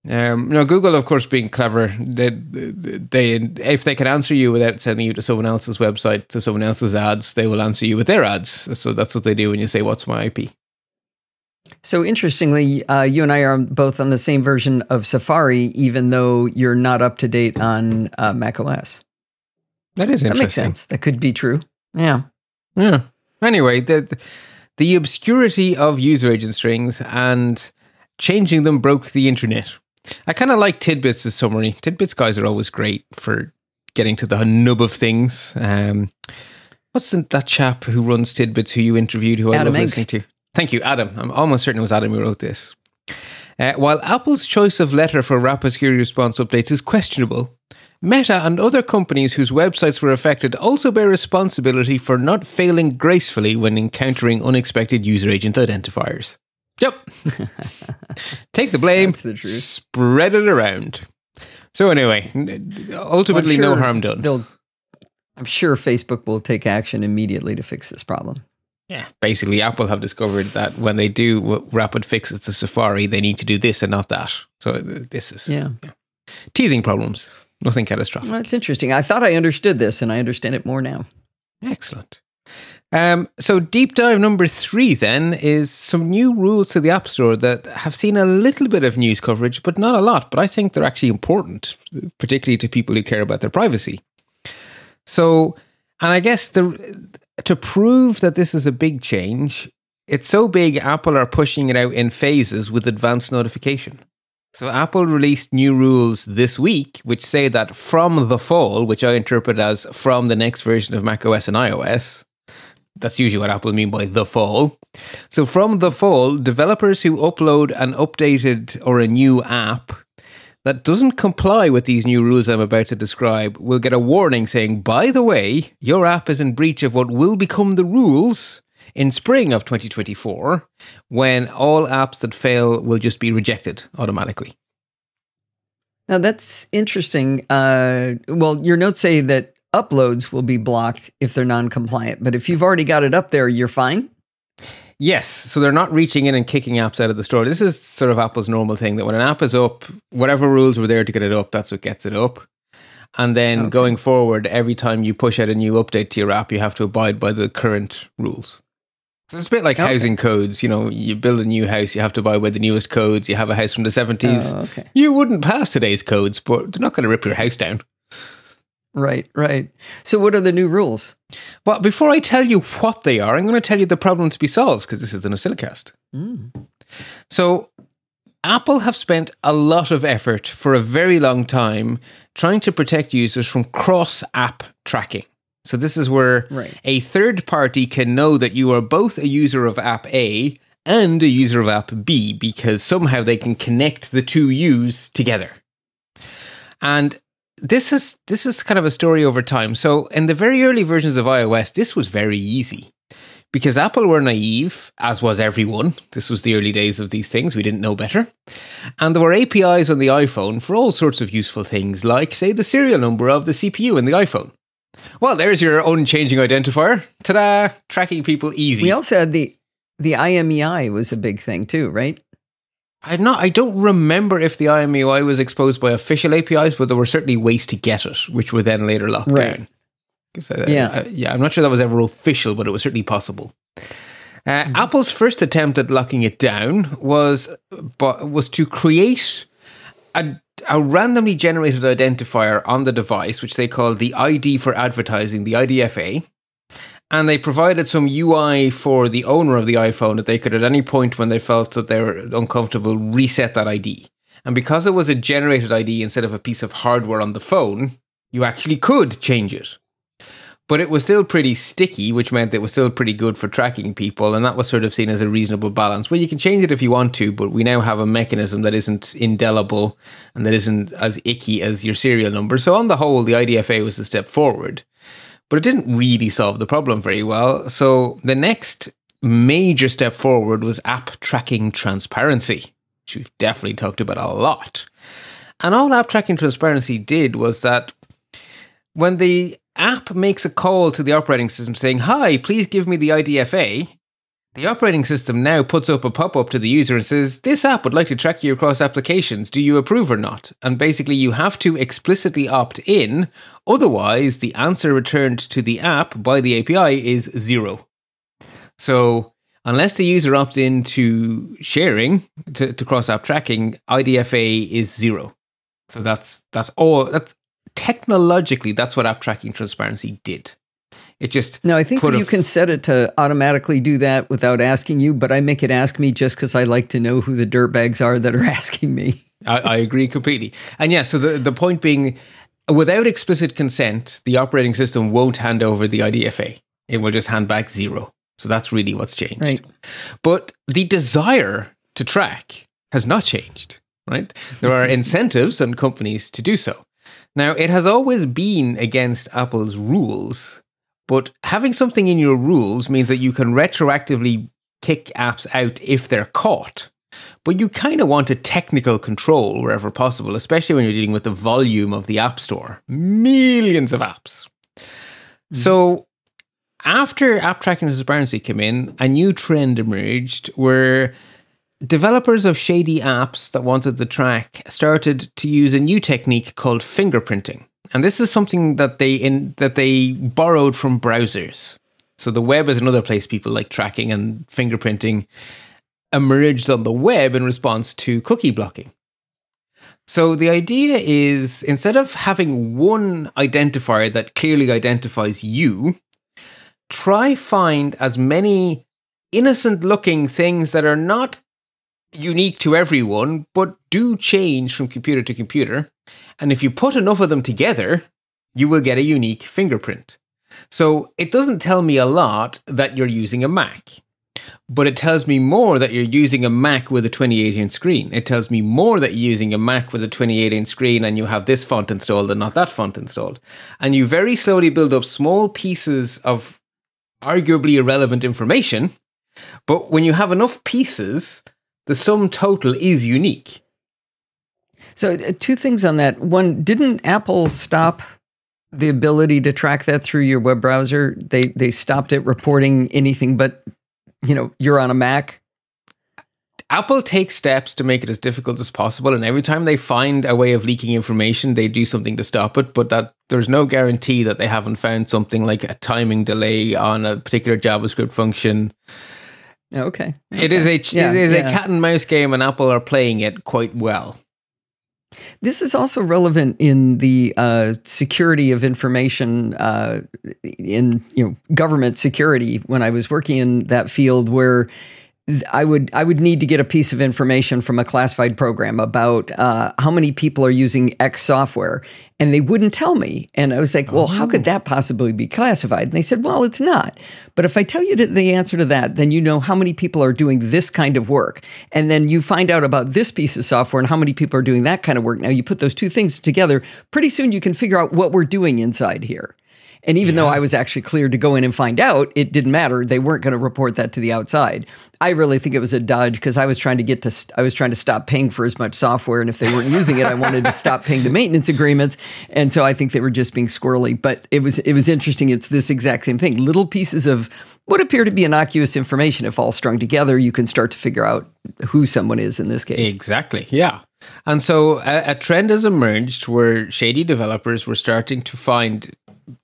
Um, now, Google, of course, being clever, they, they if they can answer you without sending you to someone else's website to someone else's ads, they will answer you with their ads. So that's what they do when you say, "What's my IP?" So interestingly, uh, you and I are both on the same version of Safari, even though you're not up to date on uh, Mac OS. That is That makes sense. That could be true. Yeah. Yeah. Anyway, the the obscurity of user agent strings and changing them broke the internet. I kind of like Tidbits' as summary. Tidbits guys are always great for getting to the nub of things. Um, what's the, that chap who runs Tidbits who you interviewed who I Adam love Engst. listening to? Thank you, Adam. I'm almost certain it was Adam who wrote this. Uh, while Apple's choice of letter for rapid security response updates is questionable, Meta and other companies whose websites were affected also bear responsibility for not failing gracefully when encountering unexpected user agent identifiers. Yep. Take the blame, the truth. spread it around. So, anyway, ultimately, I'm no harm done. They'll, I'm sure Facebook will take action immediately to fix this problem. Yeah. Basically, Apple have discovered that when they do rapid fixes to Safari, they need to do this and not that. So, uh, this is Yeah. teething problems. Nothing catastrophic. Well, that's interesting. I thought I understood this, and I understand it more now. Excellent. Um, so, deep dive number three then is some new rules to the App Store that have seen a little bit of news coverage, but not a lot. But I think they're actually important, particularly to people who care about their privacy. So, and I guess the to prove that this is a big change, it's so big, Apple are pushing it out in phases with advanced notification. So Apple released new rules this week, which say that from the fall, which I interpret as from the next version of macOS and iOS, that's usually what Apple mean by the fall. So from the fall, developers who upload an updated or a new app that doesn't comply with these new rules I'm about to describe will get a warning saying, by the way, your app is in breach of what will become the rules in spring of 2024 when all apps that fail will just be rejected automatically. Now that's interesting. Uh, well, your notes say that uploads will be blocked if they're non-compliant, but if you've already got it up there, you're fine. Yes, so they're not reaching in and kicking apps out of the store. This is sort of Apple's normal thing that when an app is up, whatever rules were there to get it up, that's what gets it up. And then Okay. going forward, every time you push out a new update to your app, you have to abide by the current rules. So it's a bit like Okay. housing codes. You know, you build a new house, you have to buy by the newest codes. You have a house from the 70s. Oh, okay. You wouldn't pass today's codes, but they're not going to rip your house down. Right, right. So what are the new rules? Well, before I tell you what they are, I'm going to tell you the problem to be solved because this is a NosillaCast. Mm. So, Apple have spent a lot of effort for a very long time trying to protect users from cross app tracking. So this is where Right. a third party can know that you are both a user of app A and a user of app B because somehow they can connect the two U's together. And this is this is kind of a story over time. So in the very early versions of iOS, this was very easy. Because Apple were naive, as was everyone. This was the early days of these things. We didn't know better. And there were APIs on the iPhone for all sorts of useful things, like, say, the serial number of the CPU in the iPhone. Well, there's your unchanging identifier. Ta da! Tracking people easy. We also had the the IMEI was a big thing too, right? I not I don't remember if the IMEI was exposed by official APIs, but there were certainly ways to get it, which were then later locked Right. down. 'Cause, uh, Yeah. uh, yeah. I'm not sure that was ever official, but it was certainly possible. Uh, Apple's first attempt at locking it down was, but was to create a, a randomly generated identifier on the device, which they called the ID for advertising, the IDFA. And they provided some UI for the owner of the iPhone that they could, at any point when they felt that they were uncomfortable, reset that ID. And because it was a generated ID instead of a piece of hardware on the phone, you actually could change it. But it was still pretty sticky, which meant it was still pretty good for tracking people. And that was sort of seen as a reasonable balance. Well, you can change it if you want to, but we now have a mechanism that isn't indelible and that isn't as icky as your serial number. So, on the whole, the IDFA was a step forward but it didn't really solve the problem very well. So the next major step forward was app tracking transparency, which we've definitely talked about a lot. And all app tracking transparency did was that when the app makes a call to the operating system saying, Hi, please give me the IDFA, the operating system now puts up a pop up to the user and says, This app would like to track you across applications. Do you approve or not? And basically, you have to explicitly opt in. Otherwise, the answer returned to the app by the API is zero. So, unless the user opts into sharing to, to cross app tracking, IDFA is zero. So that's that's all. That's technologically that's what app tracking transparency did. It just No, I think you can set it to automatically do that without asking you, but I make it ask me just because I like to know who the dirtbags are that are asking me. I, I agree completely. And yeah, so the, the point being, without explicit consent, the operating system won't hand over the IDFA. It will just hand back zero. So that's really what's changed. Right. But the desire to track has not changed, right? There are incentives on companies to do so. Now, it has always been against Apple's rules, but having something in your rules means that you can retroactively kick apps out if they're caught. But you kind of want a technical control wherever possible, especially when you're dealing with the volume of the App Store millions of apps. Hmm. So, after app tracking transparency came in, a new trend emerged where developers of shady apps that wanted to track started to use a new technique called fingerprinting. And this is something that they in that they borrowed from browsers. So the web is another place people like tracking and fingerprinting emerged on the web in response to cookie blocking. So the idea is instead of having one identifier that clearly identifies you, try find as many innocent looking things that are not unique to everyone but do change from computer to computer. And if you put enough of them together, you will get a unique fingerprint. So it doesn't tell me a lot that you're using a Mac but it tells me more that you're using a Mac with a 28 inch screen. It tells me more that you're using a Mac with a 28 inch screen and you have this font installed and not that font installed. And you very slowly build up small pieces of arguably irrelevant information. But when you have enough pieces, the sum total is unique. So, uh, two things on that. One, didn't Apple stop the ability to track that through your web browser? They they stopped it reporting anything but, you know, you're on a Mac. Apple takes steps to make it as difficult as possible, and every time they find a way of leaking information, they do something to stop it. But that there's no guarantee that they haven't found something like a timing delay on a particular JavaScript function. Okay. It is a Yeah, it is yeah. a cat and mouse game, and Apple are playing it quite well. This is also relevant in the uh, security of information uh, in you know government security. When I was working in that field, where I would I would need to get a piece of information from a classified program about uh, how many people are using X software, and they wouldn't tell me. And I was like, "Well, oh. how could oh. that possibly be classified?" And they said, "Well, it's not. But if I tell you the answer to that, then you know how many people are doing this kind of work, and then you find out about this piece of software and how many people are doing that kind of work. Now you put those two things together, pretty soon you can figure out what we're doing inside here." And even yeah. though I was actually cleared to go in and find out, it didn't matter. They weren't going to report that to the outside. I really think it was a dodge because I was trying to get to I was trying to stop paying for as much software, and if they weren't using it, I wanted to stop paying the maintenance agreements. And so I think they were just being squirrely. But it was it was interesting. It's this exact same thing. Little pieces of what appear to be innocuous information, if all strung together, you can start to figure out who someone is in this case. Exactly. Yeah. And so a, a, trend has emerged where shady developers were starting to find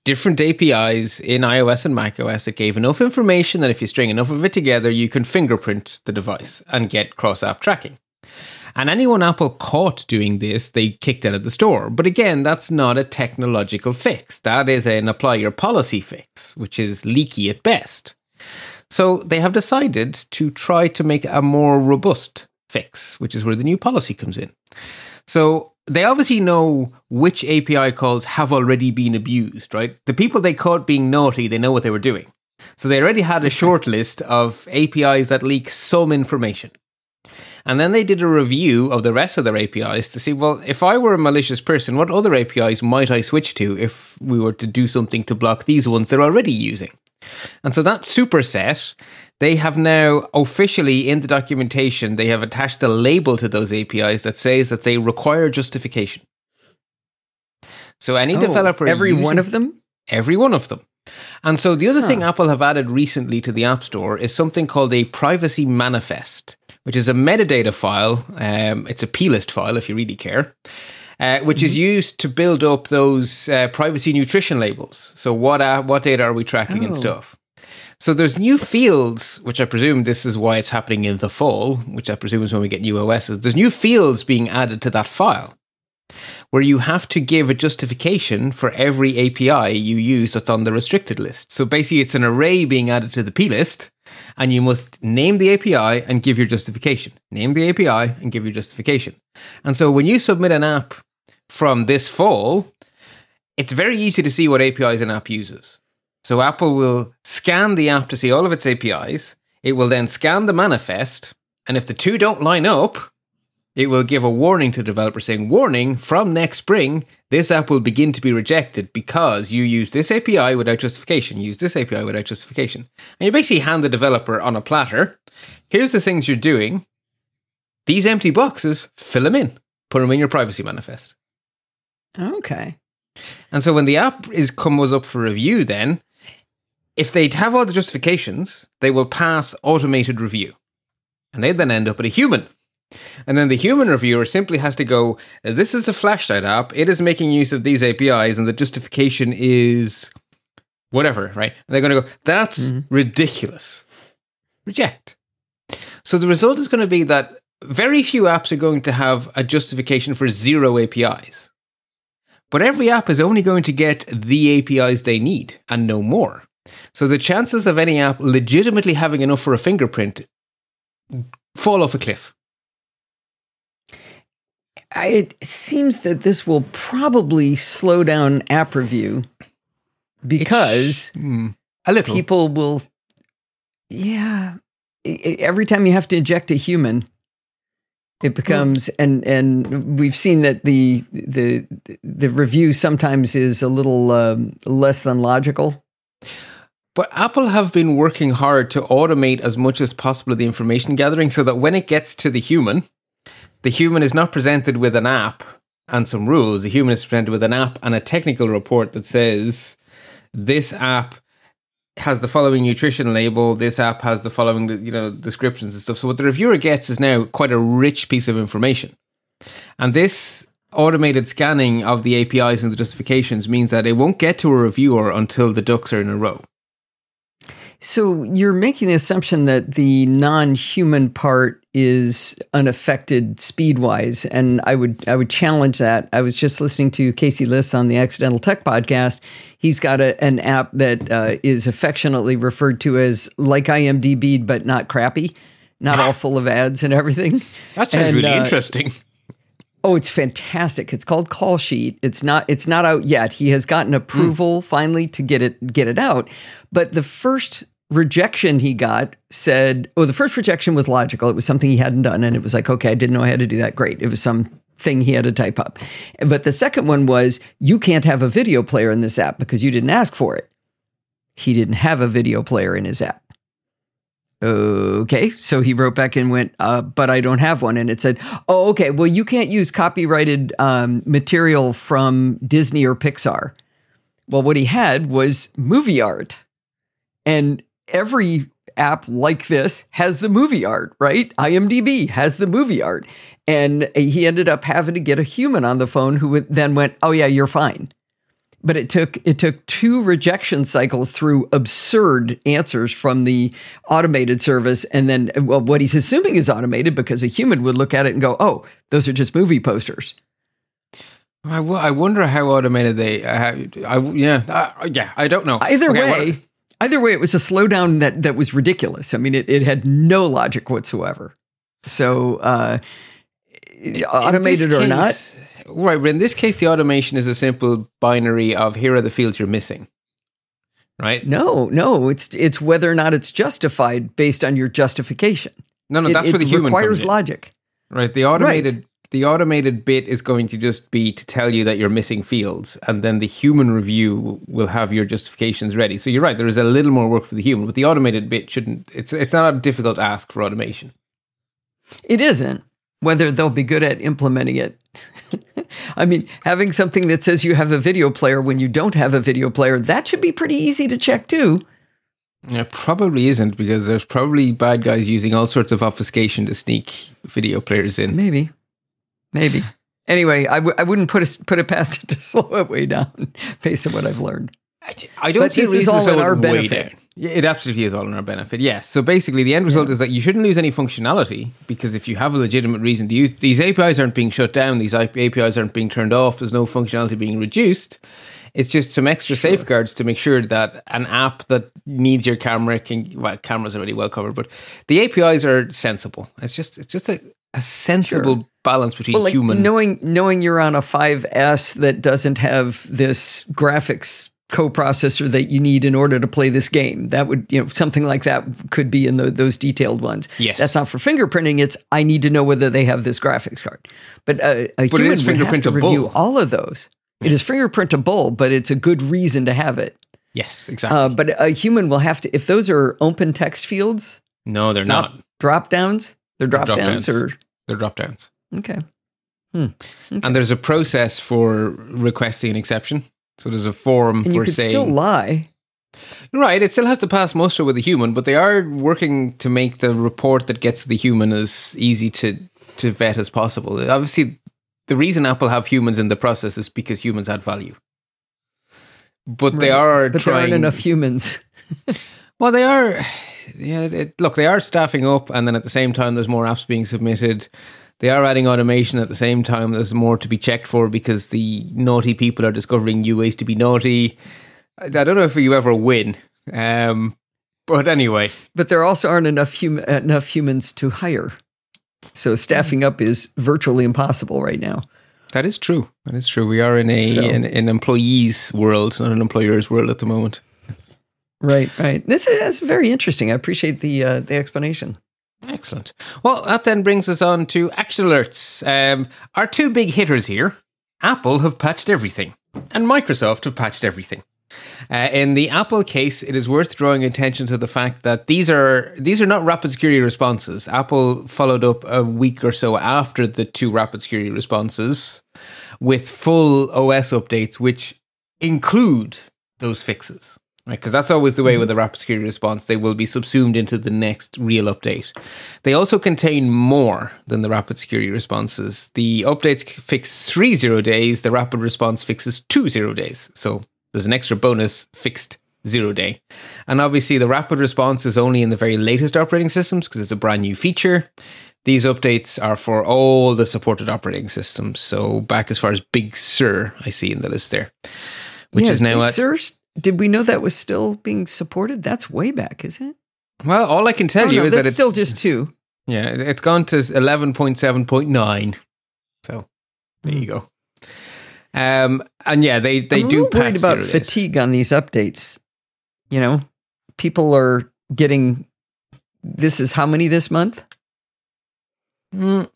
different APIs in iOS and macOS that gave enough information that if you string enough of it together, you can fingerprint the device and get cross app tracking. And anyone Apple caught doing this, they kicked out of the store. But again, that's not a technological fix. That is an apply your policy fix, which is leaky at best. So they have decided to try to make a more robust fix, which is where the new policy comes in. So they obviously know which API calls have already been abused, right? The people they caught being naughty, they know what they were doing. So they already had a short list of APIs that leak some information. And then they did a review of the rest of their APIs to see, well, if I were a malicious person, what other APIs might I switch to if we were to do something to block these ones they're already using? And so that superset they have now officially in the documentation, they have attached a label to those APIs that says that they require justification. So any oh, developer every one of them? Every one of them. And so the other huh. thing Apple have added recently to the App Store is something called a privacy manifest, which is a metadata file. Um, it's a plist file if you really care. Uh, which mm-hmm. is used to build up those uh, privacy nutrition labels. So what uh, what data are we tracking oh. and stuff? So there's new fields, which I presume this is why it's happening in the fall, which I presume is when we get new OSs. There's new fields being added to that file where you have to give a justification for every API you use that's on the restricted list. So basically, it's an array being added to the plist, and you must name the API and give your justification. Name the API and give your justification. And so when you submit an app from this fall, it's very easy to see what APIs an app uses. So Apple will scan the app to see all of its APIs. It will then scan the manifest. And if the two don't line up, it will give a warning to the developer saying, Warning, from next spring, this app will begin to be rejected because you use this API without justification, use this API without justification. And you basically hand the developer on a platter here's the things you're doing. These empty boxes, fill them in, put them in your privacy manifest. Okay. And so when the app is comes up for review, then if they have all the justifications, they will pass automated review. And they then end up with a human. And then the human reviewer simply has to go, This is a flashlight app. It is making use of these APIs, and the justification is whatever, right? And they're going to go, That's mm-hmm. ridiculous. Reject. So the result is going to be that very few apps are going to have a justification for zero APIs. But every app is only going to get the APIs they need and no more. So the chances of any app legitimately having enough for a fingerprint fall off a cliff. It seems that this will probably slow down app review because mm, a little. people will, yeah. Every time you have to inject a human, it becomes and and we've seen that the the the review sometimes is a little um, less than logical but Apple have been working hard to automate as much as possible the information gathering so that when it gets to the human, the human is not presented with an app and some rules. The human is presented with an app and a technical report that says this app has the following nutrition label. This app has the following, you know, descriptions and stuff. So what the reviewer gets is now quite a rich piece of information. And this automated scanning of the APIs and the justifications means that it won't get to a reviewer until the ducks are in a row. So you're making the assumption that the non-human part is unaffected speed-wise, and I would I would challenge that. I was just listening to Casey Liss on the Accidental Tech podcast. He's got a, an app that uh, is affectionately referred to as like IMDb, but not crappy. not all full of ads and everything. That sounds And, really uh, interesting. Oh, it's fantastic. It's called Call Sheet. It's not it's not out yet. He has gotten approval finally to get it get it out. But the first rejection he got said, oh, the first rejection was logical. It was something he hadn't done and it was like, okay, I didn't know how to do that. Great. It was some thing he had to type up. But the second one was you can't have a video player in this app because you didn't ask for it. He didn't have a video player in his app. Okay, so he wrote back and went, uh, but I don't have one. And it said, oh, okay, well, you can't use copyrighted um, material from Disney or Pixar. Well, what he had was movie art. And every app like this has the movie art, right? IMDb has the movie art. And he ended up having to get a human on the phone who then went, oh, yeah, you're fine but it took it took two rejection cycles through absurd answers from the automated service and then well what he's assuming is automated because a human would look at it and go oh those are just movie posters I, w- I wonder how automated they. Uh, how, I, yeah, uh, yeah. I don't know. either Okay, way either way it was a slowdown that that was ridiculous i mean it, it had no logic whatsoever so uh automated in or this not right? But in this case, the automation is a simple binary of here are the fields you're missing, right? no no it's it's whether or not it's justified based on your justification No, no, It- that's it where the human requires logic right? The automated. The automated bit is going to just be to tell you that you're missing fields, and then the human review will have your justifications ready. So you're right; there is a little more work for the human, but the automated bit shouldn't. It's it's not a difficult ask for automation. It isn't. Whether they'll be good at implementing it. I mean, having something that says you have a video player when you don't have a video player, that should be pretty easy to check too. It probably isn't because there's probably bad guys using all sorts of obfuscation to sneak video players in. Maybe. Maybe. Anyway, I w- I wouldn't put, a, put it past it to slow it way down based on what I've learned. I, I don't But see this is all in our benefit. It absolutely is all in our benefit. Yes. So basically, the end result is that you shouldn't lose any functionality because if you have a legitimate reason to use these APIs, aren't being shut down. These IP APIs aren't being turned off. There's no functionality being reduced. It's just some extra safeguards to make sure that an app that needs your camera can. Well, cameras are already well covered, but the APIs are sensible. It's just it's just a, a sensible balance between Well, like human. knowing knowing you're on a 5S that doesn't have this graphics coprocessor that you need in order to play this game. That would, you know, something like that could be in the, those detailed ones. Yes. That's not for fingerprinting. It's I need to know whether they have this graphics card. But uh, a But human would have to review all of those. It is fingerprintable, but it's a good reason to have it. yes, exactly. Uh, but a human will have to if those are open text fields, no, they're not. not drop downs. They're drop downs drop-downs. or They're drop downs. Hmm. okay. And there's a process for requesting an exception. So there's a form And for you could saying still lie. right. It still has to pass muster with a human, but they are working to make the report that gets the human as easy to to vet as possible. Obviously, the reason Apple have humans in the process is because humans add value. But they are But there aren't enough humans. Well, they are. Yeah, it, look, they are staffing up, and then at the same time, there's more apps being submitted. They are adding automation at the same time. There's more to be checked for because the naughty people are discovering new ways to be naughty. I I don't know if you ever win, um, but anyway, But there also aren't enough hum- enough humans to hire. So staffing up is virtually impossible right now. that is true. That is true. We are in a So- an, an employees world, not an employer's world at the moment. Right, right. This is very interesting. I appreciate the uh, the explanation. Excellent. Well, that then brings us on to action alerts. Um, our two big hitters here Apple have patched everything, and Microsoft have patched everything. Uh, in the Apple case, it is worth drawing attention to the fact that these are these are not rapid security responses. Apple followed up a week or so after the two rapid security responses with full OS updates, which include those fixes. Right, because that's always the way with mm-hmm. the rapid security response. They will be subsumed into the next real update. They also contain more than the rapid security responses. The updates fix three zero days. The rapid response fixes two zero days. So there's an extra bonus fixed zero day. And obviously, the rapid response is only in the very latest operating systems because it's a brand new feature. These updates are for all the supported operating systems. So back as far as Big Sur, I see in the list there, which Yeah, is now Big at did we know that was still being supported? That's way back, isn't it? Well, all I can tell Oh, you no, is that it's still just two. Yeah, it- it's gone to 11.7.9. So there you go. Um, and yeah, they, they I'm do little worried about fatigue on these updates. You know, people are getting. This is how many this month? Mm.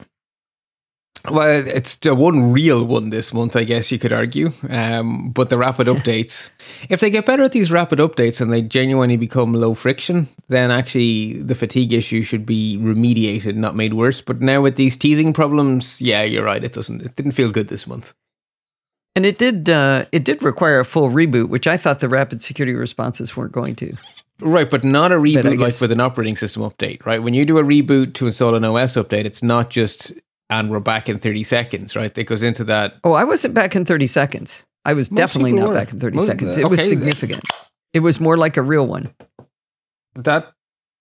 Well, it's the one real one this month, I guess you could argue. Um, but the rapid updates, if they get better at these rapid updates and they genuinely become low friction, then actually the fatigue issue should be remediated, not made worse. But now with these teething problems, yeah, you're right. It doesn't. It didn't feel good this month. And it did. Uh, it did require a full reboot, which I thought the rapid security responses weren't going to. Right, but not a reboot like with an operating system update, right? When you do a reboot to install an OS update, it's not just and we're back in 30 seconds, right? It goes into that. Oh, I wasn't back in 30 seconds. I was Most definitely not were. back in 30 Most- seconds. It was okay. significant. It was more like a real one That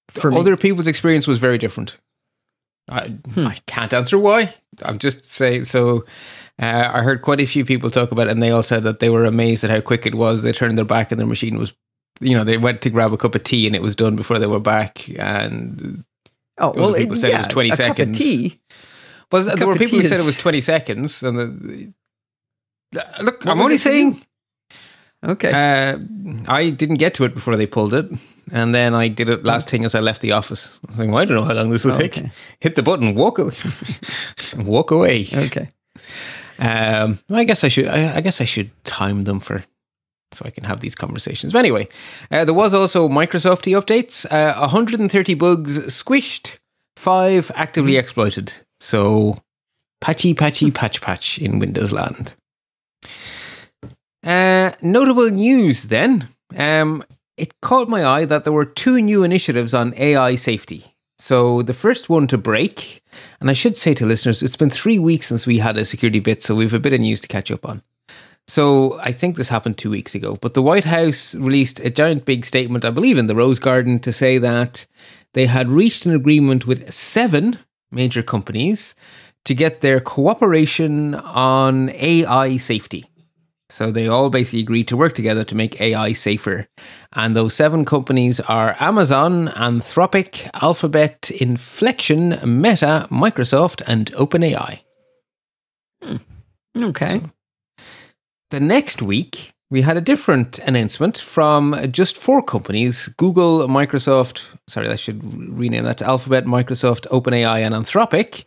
for me. other people's experience was very different. I, Hmm. I can't answer why. I'm just saying. So, uh, I heard quite a few people talk about it, and they all said that they were amazed at how quick it was. They turned their back, and their machine was, you know, they went to grab a cup of tea, and it was done before they were back. And oh, well, people it, said it was 20 a cup of seconds. tea. Was there were people who said it was 20 seconds, and the, look, What I'm only it for you? saying. Okay. Uh, I didn't get to it before they pulled it, and then I did it last thing as I left the office. I was like, well, I don't know how long this will Oh, take. okay. Hit the button, walk away, walk away. okay. Um, I guess I should. I, I guess I should time them for so I can have these conversations. But anyway, uh, there was also Microsofty updates. Uh, 130 bugs squished, five actively exploited. So patchy, patchy, patch, patch in Windows land. Uh, notable news then. Um, it caught my eye that there were two new initiatives on AI safety. So the first one to break, and I should say to listeners, it's been three weeks since we had a security bit, so we've a bit of news to catch up on. So I think this happened two weeks ago, but the White House released a giant big statement, I believe in the Rose Garden, to say that they had reached an agreement with seven major companies to get their cooperation on AI safety. So they all basically agreed to work together to make AI safer. And those seven companies are Amazon, Anthropic, Alphabet, Inflection, Meta, Microsoft, and OpenAI. Hmm. Okay. The next week, we had a different announcement from just four companies Google, Microsoft, sorry, I should rename that to Alphabet, Microsoft, OpenAI, and Anthropic.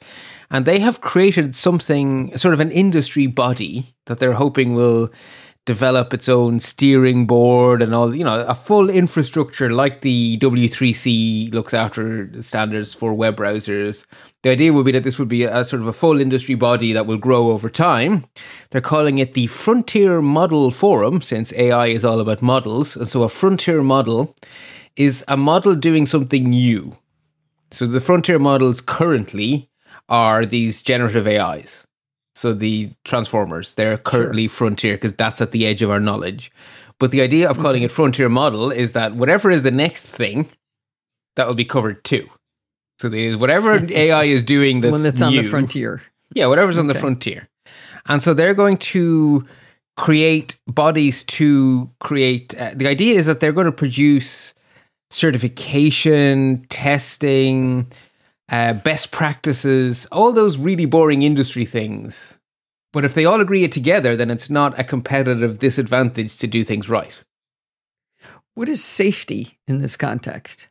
And they have created something, sort of an industry body that they're hoping will develop its own steering board and all, you know, a full infrastructure like the W3C looks after standards for web browsers. The idea would be that this would be a, sort of a full industry body that will grow over time. They're calling it the Frontier Model Forum, since AI is all about models. And so a frontier model is a model doing something new. So the frontier models currently are these generative AIs. So the transformers, they're currently frontier because that's at the edge of our knowledge. But the idea of calling it frontier model is that whatever is the next thing, that will be covered too. So there's whatever AI is doing that's that's on the frontier. yeah, whatever's on the frontier. And so they're going to create bodies to create. Uh, the idea is that they're going to produce certification, testing, uh, best practices, all those really boring industry things. But if they all agree it together, then it's not a competitive disadvantage to do things right. What is safety in this context?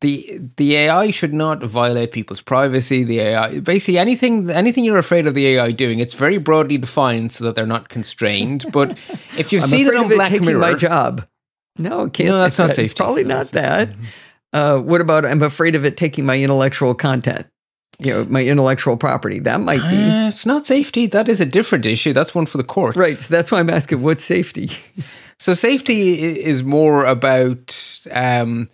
the the AI should not violate people's privacy. The AI, basically anything anything you're afraid of the AI doing, it's very broadly defined so that they're not constrained. But if you've I'm seen it on Black taking Mirror, my job. No, can't. No, that's not it's, safety. probably No, not that. Uh, what about I'm afraid of it taking my intellectual content? You know, my intellectual property. That might be Uh, it's not safety. That is a different issue. That's one for the courts. right. So that's why I'm asking what's safety. So safety is more about. Um,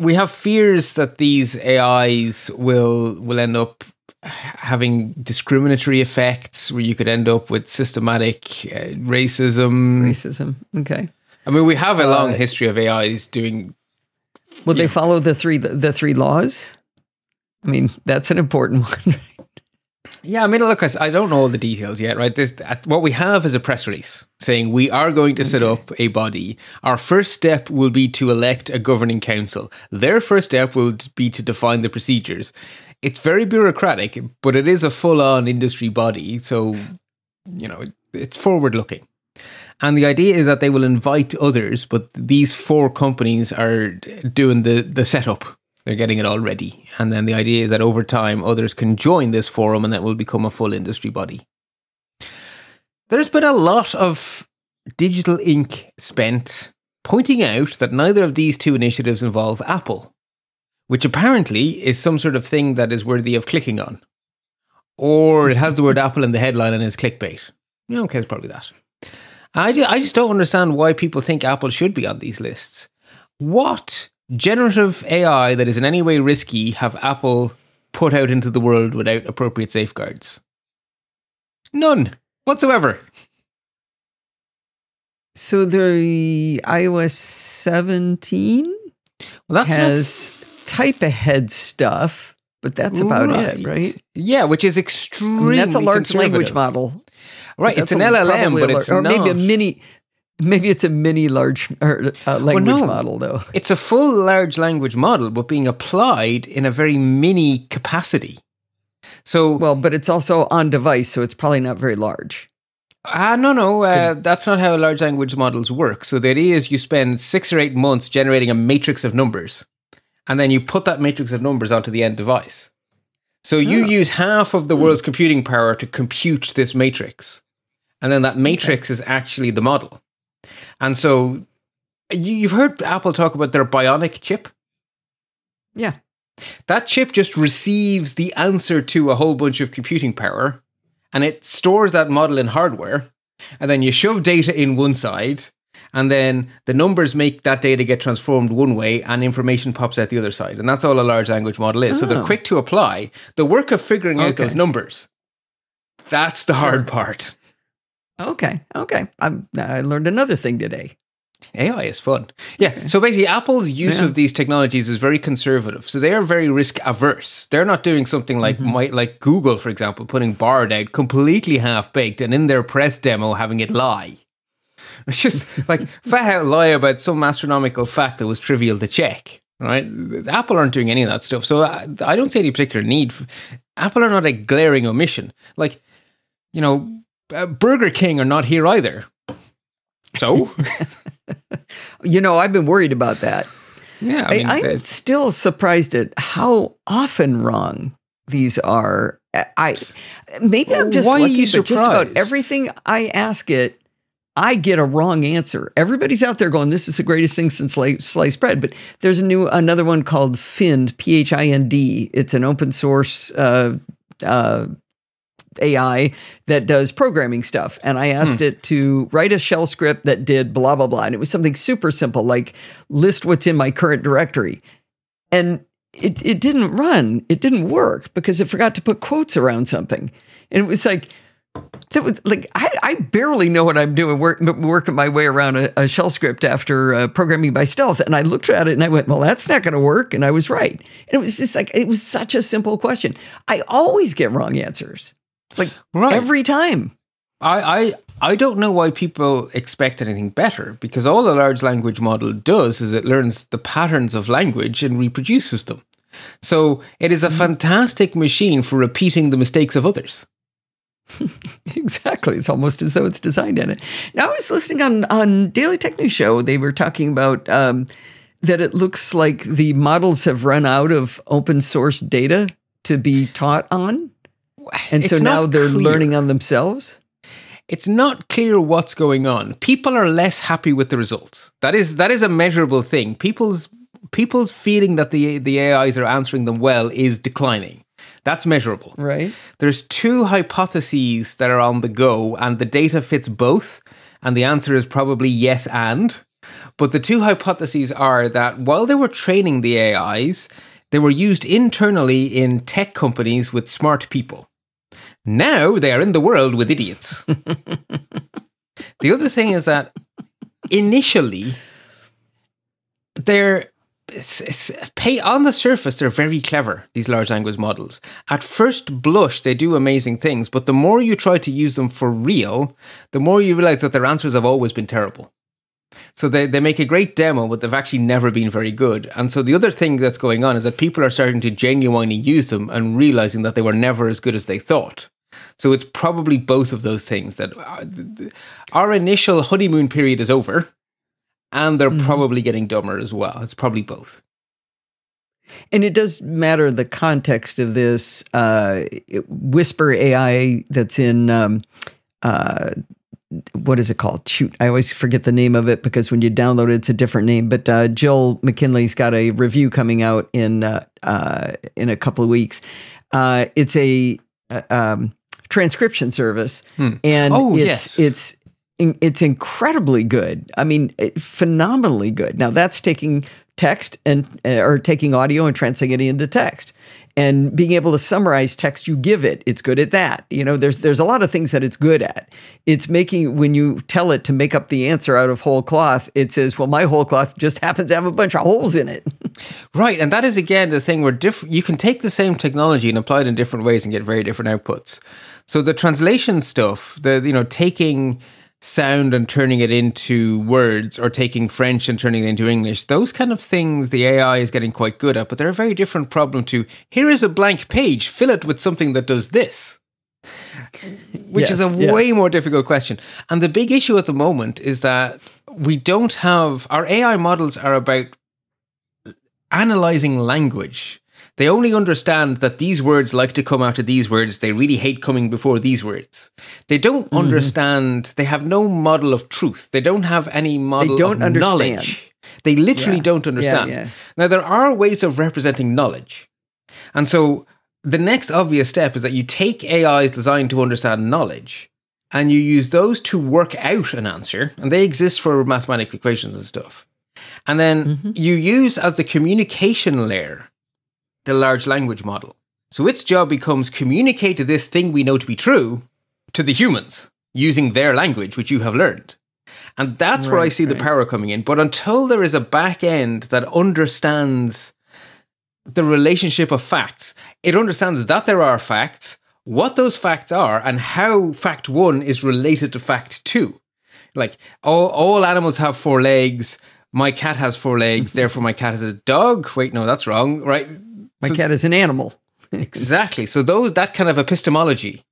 we have fears that these AIs will will end up having discriminatory effects, where you could end up with systematic uh, racism. Racism. Okay. I mean, we have a long Uh, history of AIs doing. Will they follow the three the, three laws? I mean, that's an important one. Right? Yeah, I mean, look, I I don't know all the details yet, right? This, what we have is a press release saying we are going to set mm-hmm. up a body. Our first step will be to elect a governing council. Their first step will be to define the procedures. It's very bureaucratic, but it is a full on industry body. So, you know, it's forward looking. And the idea is that they will invite others, but these four companies are doing the, the setup. They're getting it all ready. And then the idea is that over time, others can join this forum and that will become a full industry body. There's been a lot of digital ink spent pointing out that neither of these two initiatives involve Apple, which apparently is some sort of thing that is worthy of clicking on. Or it has the word Apple in the headline and is clickbait. Okay, it's probably that. I, ju- I just don't understand why people think Apple should be on these lists. What generative AI that is in any way risky have Apple put out into the world without appropriate safeguards? None whatsoever. So the iOS 17 Well, has type ahead stuff, but that's about it, right? Yeah, which is I extremely. mean, that's a large language model. Right? It's an LLM, but it's or not. maybe a mini. Maybe it's a mini large or, uh, language no. model, though. It's a full large language model, but being applied in a very mini capacity. So, Well, but it's also on device, so it's probably not very large. ah, no, no, uh, that's not how large language models work. So the idea is you spend six or eight months generating a matrix of numbers, and then you put that matrix of numbers onto the end device. So you Ah. use half of the world's computing power to compute this matrix, and then that matrix is actually the model. And so you, you've heard Apple talk about their bionic chip. Yeah. That chip just receives the answer to a whole bunch of computing power and it stores that model in hardware. And then you shove data in one side, and then the numbers make that data get transformed one way and information pops out the other side. And that's all a large language model is. So they're Oh. quick to apply. The work of figuring out those numbers, that's the hard part. Okay. Okay. I'm, I learned another thing today. AI is fun. Yeah. So basically, Apple's use Yeah. of these technologies is very conservative. So they are very risk averse. They're not doing something like Mm-hmm. might like Google, for example, putting Bard out completely half baked and in their press demo having it lie. It's just like fat out lie about some astronomical fact that was trivial to check. Right? Apple aren't doing any of that stuff. So I, I don't see any particular need. For, Apple are not a glaring omission. Like, you know, uh, Burger King are not here either. So, You know, I've been worried about that. yeah, I I, mean, I'm still surprised at how often wrong these are. I maybe I'm just Why are lucky, you but just about everything I ask it, I get a wrong answer. Everybody's out there going, "This is the greatest thing since sliced bread." But there's a new another one called Phind, P H I N D. It's an open source. Uh, uh, AI that does programming stuff. And I asked it to write a shell script that did blah, blah, blah. And it was something super simple, like list what's in my current directory. And it, it didn't run, it didn't work because it forgot to put quotes around something. And it was like, that was like I, I barely know what I'm doing, work, working my way around a, a shell script after uh, programming by stealth. And I looked at it and I went, "Well, that's not going to work." And I was right. And it was just like it was such a simple question. I always get wrong answers, like Right. every time. I, I I don't know why people expect anything better because all a large language model does is it learns the patterns of language and reproduces them. So it is a fantastic machine for repeating the mistakes of others. Exactly. It's almost as though it's designed in it. Now, I was listening on on Daily Tech News Show. They were talking about um, that it looks like the models have run out of open source data to be taught on, and so now they're clear. learning on themselves. It's not clear what's going on. People are less happy with the results. That is that is a measurable thing. People's people's feeling that the the AIs are answering them well is declining. That's measurable. Right. There's two hypotheses that are on the go, and the data fits both. And the answer is probably yes and. But the two hypotheses are that while they were training the AIs, they were used internally in tech companies with smart people. Now they are in the world with idiots. the other thing is that initially, they're it's, it's, pay on the surface they're very clever these large language models. At first blush they do amazing things but the more you try to use them for real the more you realize that their answers have always been terrible. So they, they make a great demo but they've actually never been very good. And so the other thing that's going on is that people are starting to genuinely use them and realizing that they were never as good as they thought so it's probably both of those things that uh, our initial honeymoon period is over and they're mm-hmm. probably getting dumber as well. It's probably both. And it does matter the context of this uh, Whisper AI that's in um, uh, what is it called? Shoot, I always forget the name of it because when you download it, it's a different name. But uh, Jill McKinley's got a review coming out in uh, uh, in a couple of weeks. Uh, it's a um, transcription service, hmm. and oh, it's yes. it's it's incredibly good. I mean, phenomenally good. Now that's taking text and uh, or taking audio and translating it into text and being able to summarize text you give it it's good at that you know there's there's a lot of things that it's good at it's making when you tell it to make up the answer out of whole cloth it says well my whole cloth just happens to have a bunch of holes in it right and that is again the thing where diff- you can take the same technology and apply it in different ways and get very different outputs so the translation stuff the you know taking sound and turning it into words or taking French and turning it into English. Those kind of things the AI is getting quite good at, but they're a very different problem to here is a blank page, fill it with something that does this. Which yes, is a yeah. way more difficult question. And the big issue at the moment is that we don't have our AI models are about analyzing language they only understand that these words like to come out of these words. They really hate coming before these words. They don't mm-hmm. understand. They have no model of truth. They don't have any model they don't of understand. knowledge. They literally yeah. don't understand. Yeah, yeah. Now, there are ways of representing knowledge. And so the next obvious step is that you take AIs designed to understand knowledge and you use those to work out an answer. And they exist for mathematical equations and stuff. And then mm-hmm. you use as the communication layer the large language model. So its job becomes communicate this thing we know to be true to the humans using their language, which you have learned. And that's right, where I see right. the power coming in. But until there is a back end that understands the relationship of facts, it understands that there are facts, what those facts are, and how fact one is related to fact two. Like all, all animals have four legs. My cat has four legs, therefore my cat has a dog. Wait, no, that's wrong, right? My so, cat is an animal. exactly. So those that kind of epistemology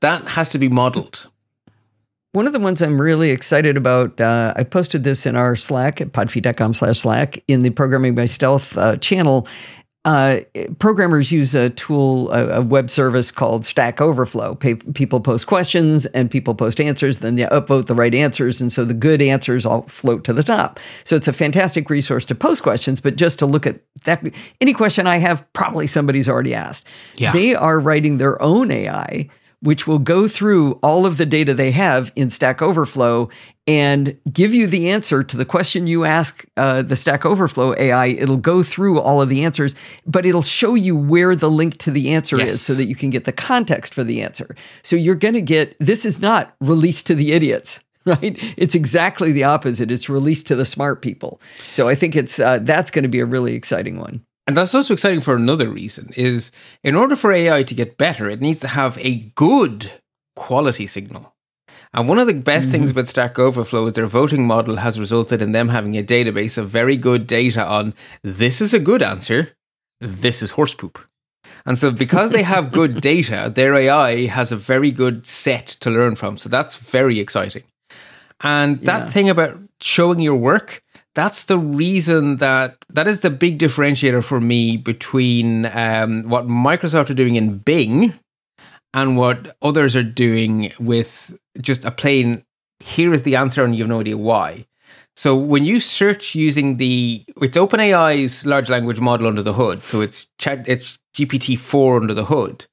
that has to be modeled. One of the ones I'm really excited about, uh, I posted this in our Slack at podfeet.com slash Slack in the Programming by Stealth uh, channel, uh, programmers use a tool, a, a, web service called Stack Overflow. people post questions and people post answers, then they upvote the right answers. And so the good answers all float to the top. So it's a fantastic resource to post questions, but just to look at that, any question I have, probably somebody's already asked. Yeah. They are writing their own AI which will go through all of the data they have in Stack Overflow and give you the answer to the question you ask uh, the Stack Overflow AI. It'll go through all of the answers, but it'll show you where the link to the answer yes. is so that you can get the context for the answer. So you're going to get this is not released to the idiots. Right, it's exactly the opposite. It's released to the smart people. So I think it's uh, that's going to be a really exciting one. And that's also exciting for another reason is in order for AI to get better, it needs to have a good quality signal. And one of the best mm-hmm. things about Stack Overflow is their voting model has resulted in them having a database of very good data on this is a good answer, this is horse poop. And so because they have good data, their AI has a very good set to learn from. So that's very exciting. And that yeah. thing about showing your work, that's the reason that that is the big differentiator for me between um, what Microsoft are doing in Bing and what others are doing with just a plain here is the answer and you have no idea why. So when you search using the it's OpenAI's large language model under the hood, so it's chat it's GPT four under the hood,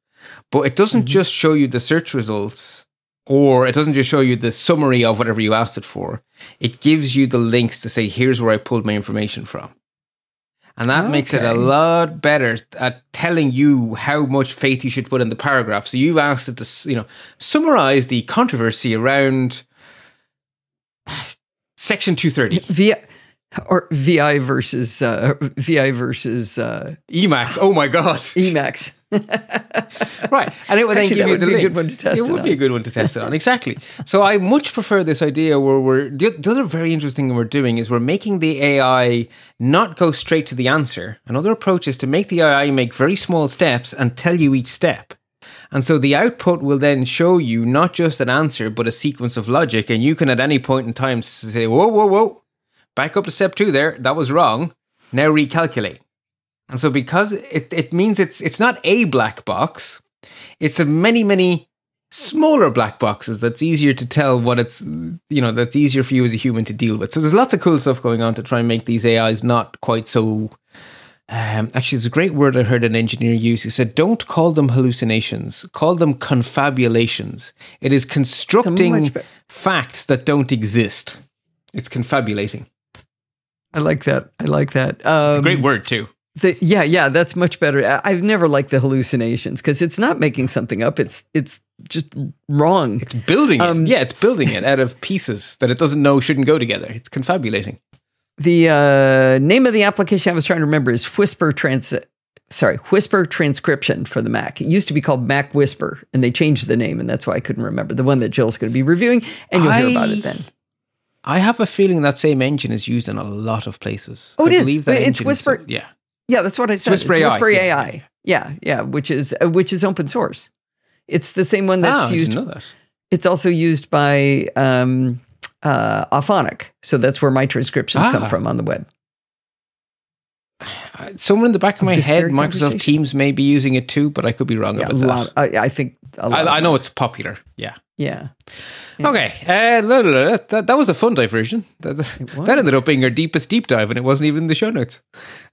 but it doesn't mm-hmm. just show you the search results or it doesn't just show you the summary of whatever you asked it for. It gives you the links to say, here's where I pulled my information from. And that okay. makes it a lot better at telling you how much faith you should put in the paragraph. So you've asked it to, you know, summarize the controversy around section 230. Via or VI versus uh, VI versus uh, Emacs. Oh my god. Emacs. right, and it would then Actually, give you the a link. good one to test It it would be on. a good one to test it on. Exactly. So I much prefer this idea where we're the, the other very interesting thing we're doing is we're making the AI not go straight to the answer. Another approach is to make the AI make very small steps and tell you each step. And so the output will then show you not just an answer, but a sequence of logic. And you can at any point in time say, whoa, whoa, whoa, back up to step two there. That was wrong. Now recalculate. And so because it, it means it's it's not a black box, it's a many, many smaller black boxes that's easier to tell what it's you know, that's easier for you as a human to deal with. So there's lots of cool stuff going on to try and make these AIs not quite so um, actually, there's a great word I heard an engineer use. He said, "Don't call them hallucinations. Call them confabulations. It is constructing be- facts that don't exist. It's confabulating. I like that. I like that. Um, It's a great word too. The- yeah, yeah, that's much better. I- I've never liked the hallucinations because it's not making something up. It's it's just wrong. It's building it. Um, yeah, it's building it out of pieces that it doesn't know shouldn't go together. It's confabulating. The uh, name of the application I was trying to remember is Whisper Trans. Sorry, Whisper Transcription for the Mac. It used to be called Mac Whisper, and they changed the name, and that's why I couldn't remember the one that Jill's going to be reviewing, and you'll hear about it then. I have a feeling that same engine is used in a lot of places. Oh, it I is. believe that It's engine is- Whisper- yeah. Yeah, that's what I said. Whisper it's AI, Whisper yeah. AI. Yeah, yeah, which is uh, which is open source. It's the same one that's I used. didn't know that. It's also used by um, uh, Auphonic, so that's where my transcriptions come Ah. from on the web. Somewhere in the back of Of my head, Microsoft. Teams may be using it too, but I could be wrong Yeah, a that. lot. I, I think a lot. I, I know it's popular. Yeah. Yeah. Yeah. Okay. Uh, la- la- la- that, that was a fun diversion. That, that ended up being our deepest deep dive, and it wasn't even in the show notes.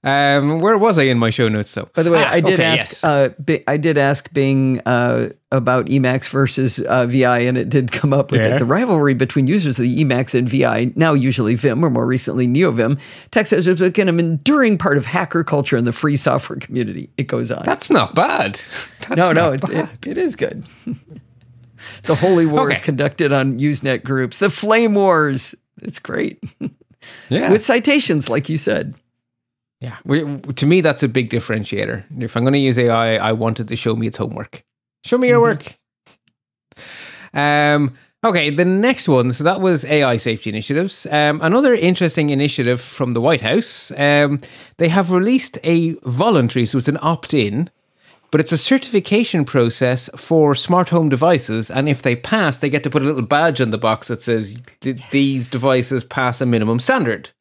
Um, where was I in my show notes, though? By the way, Ah, I did okay, ask. yes. Uh, I did ask Bing uh, about Emacs versus uh, VI, and it did come up with Yeah. it. The rivalry between users of the Emacs and VI, now usually Vim or more recently NeoVim, Tech says has become an enduring part of hacker culture and the free software community. It goes on. That's not bad. That's no, no, not bad. it, it is good. the holy wars Okay. conducted on Usenet groups, the flame wars. It's great yeah. with citations, like you said. yeah. We, to me, that's a big differentiator. If I'm going to use AI, I want it to show me its homework. Show me your Mm-hmm. work. Um, okay, the next one. So that was AI safety initiatives. Um, another interesting initiative from the White House. Um, they have released a voluntary, so it's an opt-in, but it's a certification process for smart home devices. And if they pass, they get to put a little badge on the box that says these devices pass a minimum standard.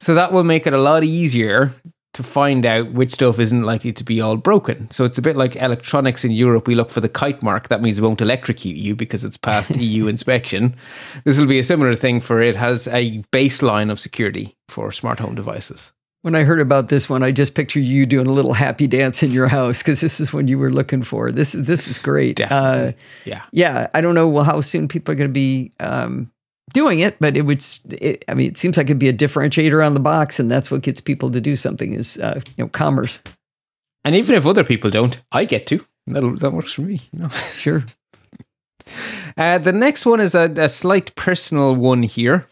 So that will make it a lot easier to find out which stuff isn't likely to be all broken. So it's a bit like electronics in Europe. We look for the kite mark. That means it won't electrocute you because it's past EU inspection. This will be a similar thing for it has a baseline of security for smart home devices. When I heard about this one, I just pictured you doing a little happy dance in your house because this is what you were looking for. This is this is great. Definitely. Uh, Yeah. yeah, I don't know well, how soon people are going to be um, doing it, but it would. It, I mean, it seems like it'd be a differentiator on the box, and that's what gets people to do something is uh, you know commerce. And even if other people don't, I get to. That'll, that works for me. You know. Sure. Uh, the next one is a, a slight personal one here.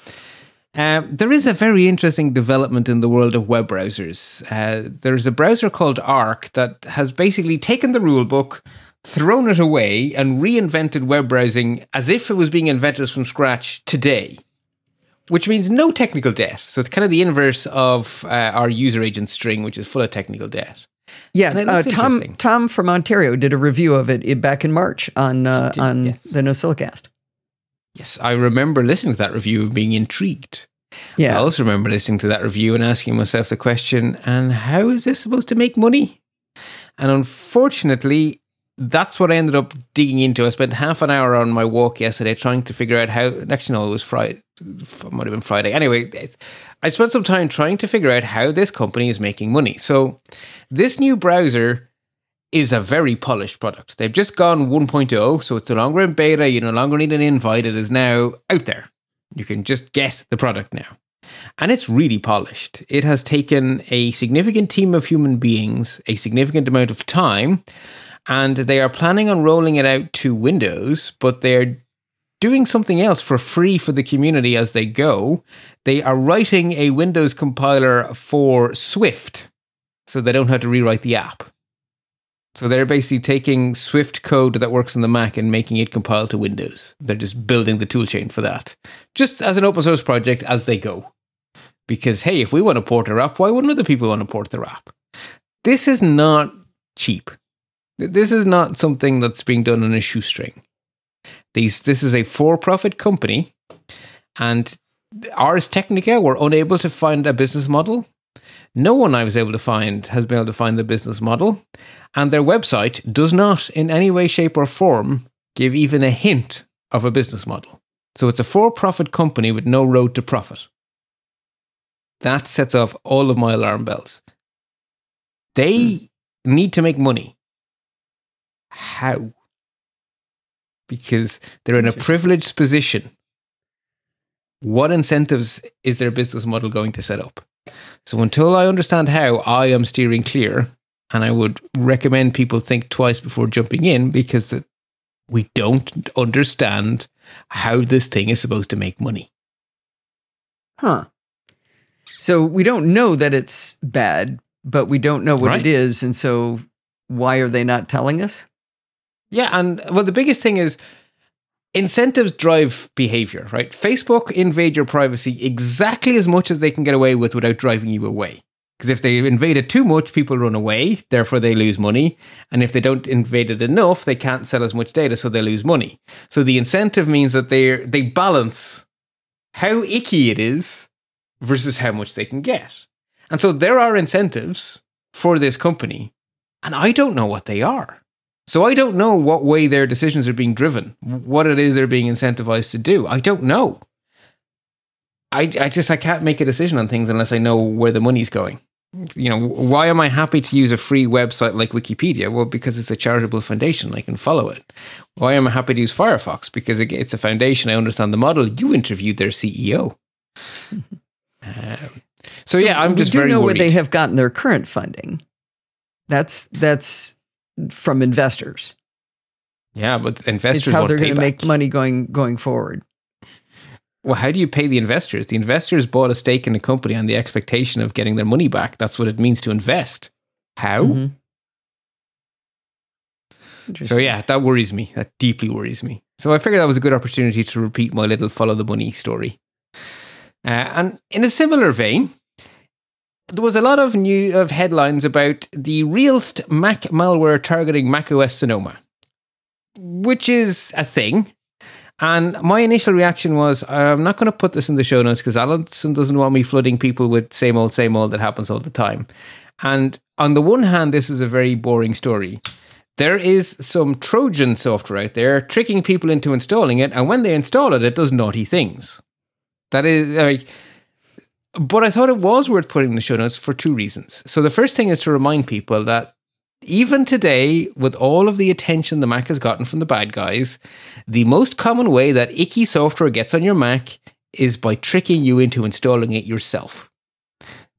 Um, there is a very interesting development in the world of web browsers. Uh, there's a browser called Arc that has basically taken the rule book, thrown it away, and reinvented web browsing as if it was being invented from scratch today. Which means no technical debt. So it's kind of the inverse of uh, our user agent string, which is full of technical debt. Yeah, uh, Tom. Tom from Ontario did a review of it back in March on uh, did, on yes. the NosillaCast. Yes, I remember listening to that review and being intrigued. Yeah. I also remember listening to that review and asking myself the question, and how is this supposed to make money? And unfortunately, that's what I ended up digging into. I spent half an hour on my walk yesterday trying to figure out how. Actually, no, it was Friday. It might have been Friday. Anyway, I spent some time trying to figure out how this company is making money. So, this new browser is a very polished product. They've just gone 1.0, so it's no longer in beta. You no longer need an invite. It is now out there. You can just get the product now. And it's really polished. It has taken a significant team of human beings, a significant amount of time, and they are planning on rolling it out to Windows, but they're doing something else for free for the community as they go. They are writing a Windows compiler for Swift so they don't have to rewrite the app. So they're basically taking Swift code that works on the Mac and making it compile to Windows. They're just building the toolchain for that, just as an open source project as they go. Because hey, if we want to port our app, why wouldn't other people want to port their app? This is not cheap. This is not something that's being done on a shoestring. These, this is a for-profit company, and Ars Technica were unable to find a business model. No one I was able to find has been able to find the business model, and their website does not, in any way, shape, or form, give even a hint of a business model. So it's a for-profit company with no road to profit. That sets off all of my alarm bells. They hmm. need to make money. How? Because they're in a privileged position. What incentives is their business model going to set up? So until I understand how, I am steering clear. And I would recommend people think twice before jumping in because the, we don't understand how this thing is supposed to make money. Huh. So we don't know that it's bad, but we don't know what right. it is. And so why are they not telling us? Yeah. And well, the biggest thing is incentives drive behavior, right? Facebook invade your privacy exactly as much as they can get away with without driving you away. Because if they invade it too much, people run away, therefore they lose money. And if they don't invade it enough, they can't sell as much data, so they lose money. So the incentive means that they they balance how icky it is versus how much they can get. And so there are incentives for this company, and I don't know what they are. So I don't know what way their decisions are being driven, what it is they're being incentivized to do. I don't know. I, I just I can't make a decision on things unless I know where the money's going. You know, why am I happy to use a free website like Wikipedia? Well, because it's a charitable foundation, I can follow it. Why am I happy to use Firefox? Because it's a foundation, I understand the model. You interviewed their CEO. Um, so, so, yeah, I'm just we do very know worried. where they have gotten their current funding. That's that's from investors. Yeah, but investors. It's how they're going to make money going going forward. Well, how do you pay the investors? The investors bought a stake in a company on the expectation of getting their money back. That's what it means to invest. How? Mm-hmm. So yeah, that worries me. That deeply worries me. So I figured that was a good opportunity to repeat my little follow the money story. Uh, and in a similar vein, there was a lot of new of headlines about the Realst Mac malware targeting macOS Sonoma, which is a thing. And my initial reaction was, I'm not going to put this in the show notes because Allison doesn't want me flooding people with same old, same old that happens all the time. And on the one hand, this is a very boring story. There is some Trojan software out there tricking people into installing it, and when they install it, it does naughty things. That is like. But I thought it was worth putting in the show notes for two reasons. So the first thing is to remind people that even today, with all of the attention the Mac has gotten from the bad guys, the most common way that icky software gets on your Mac is by tricking you into installing it yourself.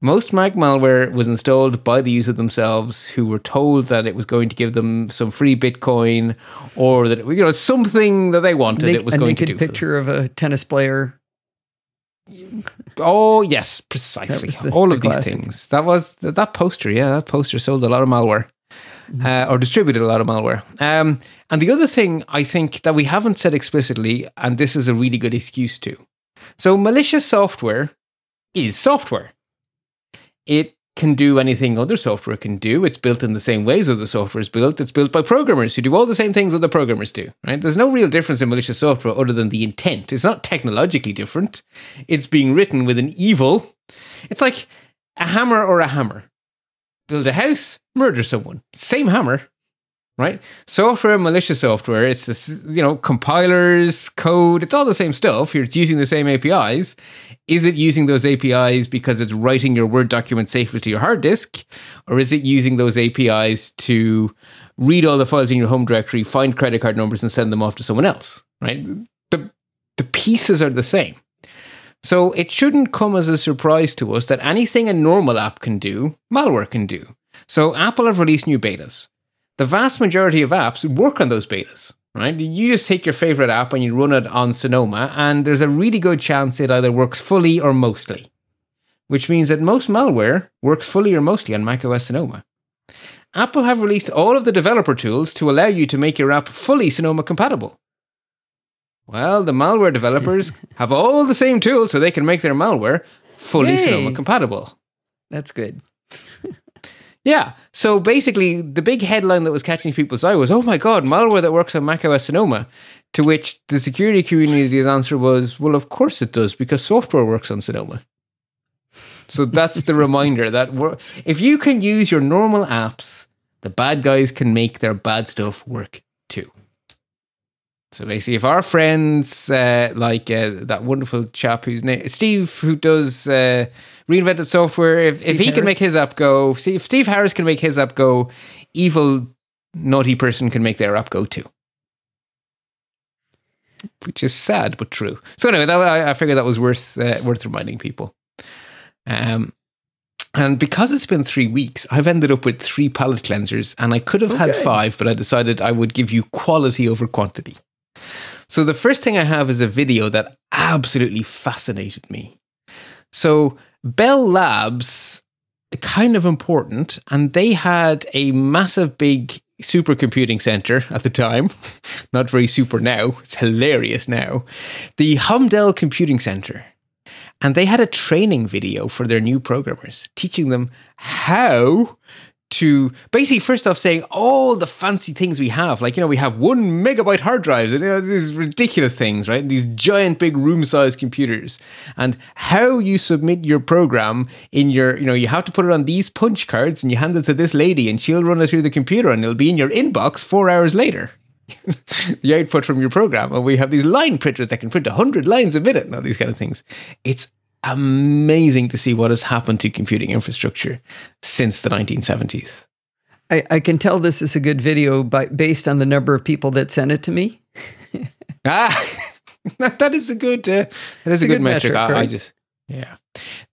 Most Mac malware was installed by the user themselves who were told that it was going to give them some free Bitcoin or that, it, you know, something that they wanted Nick, it was going to do. A picture of a tennis player Oh yes, precisely. The, All of the these things. That was that poster. Yeah, that poster sold a lot of malware, mm-hmm. uh, or distributed a lot of malware. Um, and the other thing I think that we haven't said explicitly, and this is a really good excuse to. So malicious software is software. It can do anything other software can do. It's built in the same ways other software is built. It's built by programmers who do all the same things other programmers do. Right? There's no real difference in malicious software other than the intent. It's not technologically different. It's being written with an evil. It's like a hammer or a hammer. Build a house, murder someone. Same hammer, right? Software, malicious software, it's this, you know, compilers, code, it's all the same stuff. You're using the same APIs. Is it using those APIs because it's writing your Word document safely to your hard disk? Or is it using those APIs to read all the files in your home directory, find credit card numbers, and send them off to someone else? Right? The, the pieces are the same. So it shouldn't come as a surprise to us that anything a normal app can do, malware can do. So Apple have released new betas the vast majority of apps work on those betas. right? You just take your favorite app and you run it on Sonoma, and there's a really good chance it either works fully or mostly, which means that most malware works fully or mostly on macOS Sonoma. Apple have released all of the developer tools to allow you to make your app fully Sonoma compatible. Well, the malware developers have all the same tools so they can make their malware fully Yay. Sonoma compatible. That's good. Yeah. So basically, the big headline that was catching people's eye was, "Oh my God, malware that works on macOS Sonoma." To which the security community's answer was, "Well, of course it does, because software works on Sonoma." So that's the reminder that we're, if you can use your normal apps, the bad guys can make their bad stuff work. So basically, if our friends uh, like uh, that wonderful chap whose name Steve, who does uh, reinvented software, if, if he can make his app go, see if Steve Harris can make his app go, evil naughty person can make their app go too. Which is sad but true. So anyway, that, I, I figured that was worth uh, worth reminding people. Um, and because it's been three weeks, I've ended up with three palette cleansers, and I could have had five, but I decided I would give you quality over quantity. So the first thing I have is a video that absolutely fascinated me. So Bell Labs, kind of important, and they had a massive big supercomputing center at the time. Not very super now. It's hilarious now. The Holmdel Computing Center. And they had a training video for their new programmers, teaching them how to basically first off saying all the fancy things we have. Like you know we have one megabyte hard drives and you know, these ridiculous things right? These giant big room sized computers. And how you submit your program in your you know you have to put it on these punch cards and you hand it to this lady and she'll run it through the computer and it'll be in your inbox four hours later. The output from your program. And we have these line printers that can print 100 lines a minute and all these kind of things. It's amazing to see what has happened to computing infrastructure since the 1970s I, I can tell this is a good video by, based on the number of people that sent it to me. Ah, that is a good. Uh, that is a, a good, good metric. metric, I, I just, yeah.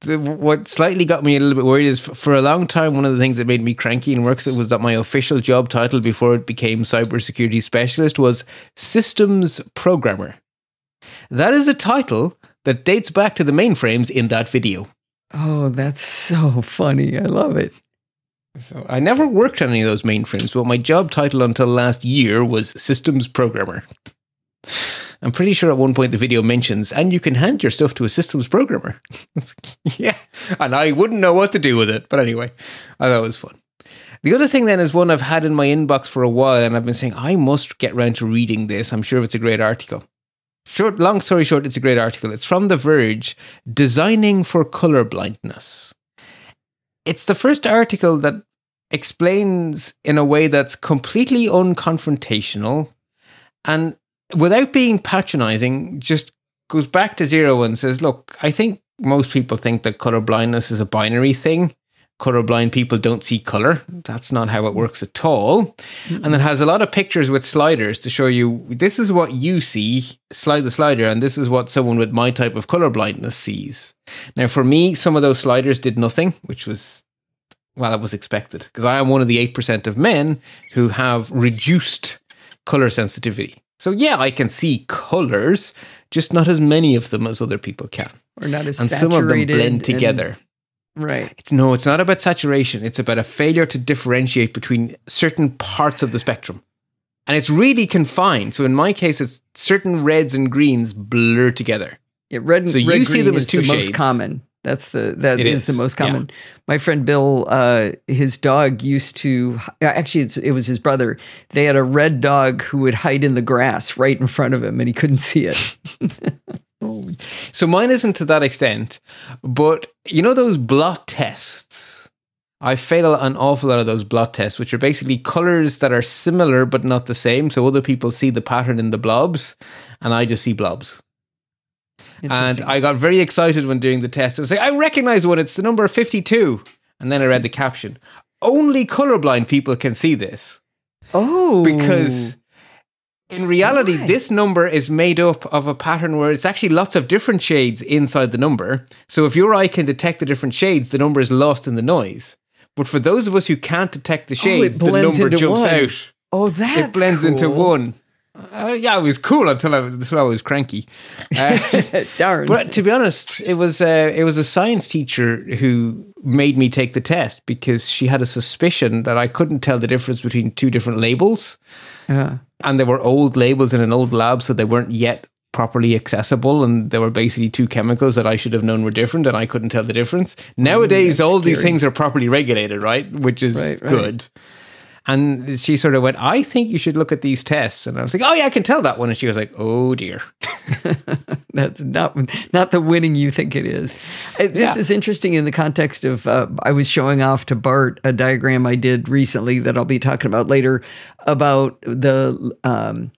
The, what slightly got me a little bit worried is f- for a long time, one of the things that made me cranky in works was that my official job title before it became cybersecurity specialist was systems programmer. That is a title that dates back to the mainframes in that video. Oh, that's so funny. I love it. So I never worked on any of those mainframes, but my job title until last year was systems programmer. I'm pretty sure at one point the video mentions, and you can hand your stuff to a systems programmer. Yeah, and I wouldn't know what to do with it. But anyway, I thought it was fun. The other thing then is one I've had in my inbox for a while, and I've been saying I must get round to reading this. I'm sure it's a great article. Short, long story short, it's a great article. It's from The Verge, designing for color blindness. It's the first article that explains in a way that's completely unconfrontational and without being patronizing, just goes back to zero and says, Look, I think most people think that color blindness is a binary thing. Colorblind people don't see color. That's not how it works at all. And it has a lot of pictures with sliders to show you this is what you see, slide the slider, and this is what someone with my type of color blindness sees. Now, for me, some of those sliders did nothing, which was well, that was expected because I am one of the 8% of men who have reduced color sensitivity. So, yeah, I can see colors, just not as many of them as other people can. Or not as And some of them blend and- together. Right. It's, no, it's not about saturation. It's about a failure to differentiate between certain parts of the spectrum. And it's really confined. So, in my case, it's certain reds and greens blur together. Yeah, red and So you see them as two the most common. That's the that is, is, the most yeah. common. My friend Bill, uh, his dog used to actually it's, it was his brother. They had a red dog who would hide in the grass right in front of him, and he couldn't see it. So mine isn't to that extent, but you know those blot tests. I fail an awful lot of those blot tests, which are basically colors that are similar but not the same. So other people see the pattern in the blobs, and I just see blobs. And I got very excited when doing the test. I was like, I recognize one. It's the number fifty-two. And then I read the caption. Only colorblind people can see this oh, because in reality, Why? this number is made up of a pattern where it's actually lots of different shades inside the number. So if your eye can detect the different shades, the number is lost in the noise. But for those of us who can't detect the Oh, shades, the blends number into jumps one. out. oh, that's it blends into cool. one. Uh, yeah, it was cool until I, until I was cranky. Uh, Darn. but to be honest, it was uh, it was a science teacher who made me take the test because she had a suspicion that I couldn't tell the difference between two different labels, Yeah. and they were old labels in an old lab, so they weren't yet properly accessible, and there were basically two chemicals that I should have known were different, and I couldn't tell the difference. Nowadays, that's all these things are properly regulated, right? Which is Right, right. good. And she sort of went, I think you should look at these tests. And I was like, oh, yeah, I can tell that one. And she was like, oh, dear. That's not not the winning you think it is. Uh, This Yeah. is interesting in the context of uh, I was showing off to Bart a diagram I did recently that I'll be talking about later about the um,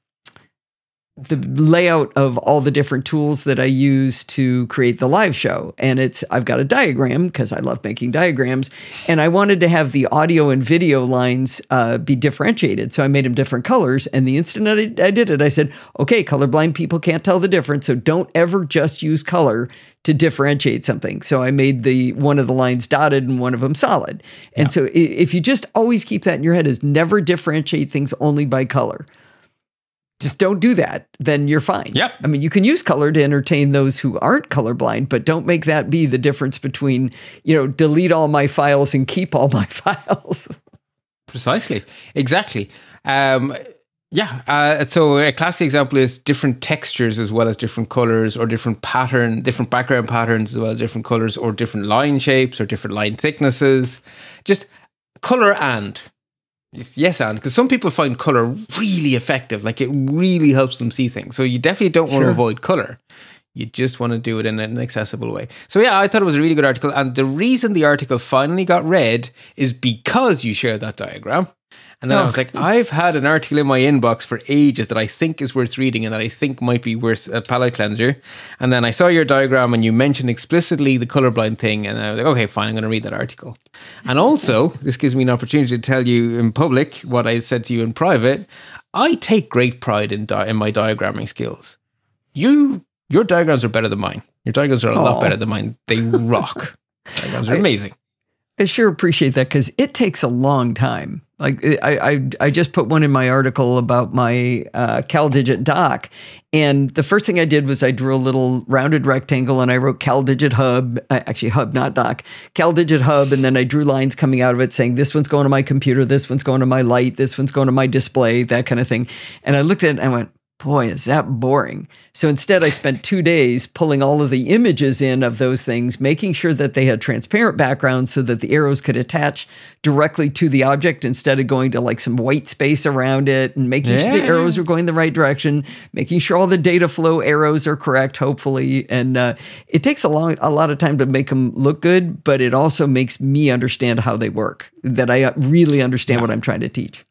the layout of all the different tools that I use to create the live show. And it's I've got a diagram because I love making diagrams, and I wanted to have the audio and video lines uh, be differentiated. So I made them different colors. And the instant I, I did it, I said, "Okay, colorblind people can't tell the difference, so don't ever just use color." To differentiate something, so I made the one of the lines dotted and one of them solid. And so, if you just always keep that in your head, is never differentiate things only by color just don't do that then you're fine Yep. i mean you can use color to entertain those who aren't colorblind but don't make that be the difference between you know delete all my files and keep all my files Precisely. Exactly. Um, yeah. Uh, so a classic example is different textures as well as different colors or different pattern, different background patterns as well as different colors or different line shapes or different line thicknesses. Just color and. Yes, Yes, and because some people find color really effective, like it really helps them see things. So you definitely don't want Sure. to avoid color. You just want to do it in an accessible way. So yeah, I thought it was a really good article, and the reason the article finally got read is because you shared that diagram. And then I Oh. was like, I've had an article in my inbox for ages that I think is worth reading and that I think might be worth a palate cleanser. And then I saw your diagram and you mentioned explicitly the colorblind thing, and I was like, okay, fine, I'm going to read that article. And also, this gives me an opportunity to tell you in public what I said to you in private. I take great pride in di- in my diagramming skills. You, your diagrams are better than mine. Your diagrams are a lot better than mine. They rock. diagrams are amazing. i sure appreciate that because it takes a long time like I, I i just put one in my article about my uh, CalDigit dock. And the first thing i did was i drew a little rounded rectangle and i wrote CalDigit hub uh, actually hub not dock CalDigit hub. And then i drew lines coming out of it saying this one's going to my computer. This one's going to my light. This one's going to my display that kind of thing. And i looked at it and i went boy, is that boring. So instead, I spent two days pulling all of the images in of those things, making sure that they had transparent backgrounds so that the arrows could attach directly to the object instead of going to like some white space around it and making sure the arrows are going the right direction, making sure all the data flow arrows are correct, hopefully. And uh, it takes a long, a lot of time to make them look good, but it also makes me understand how they work, that I uh, really understand what I'm trying to teach.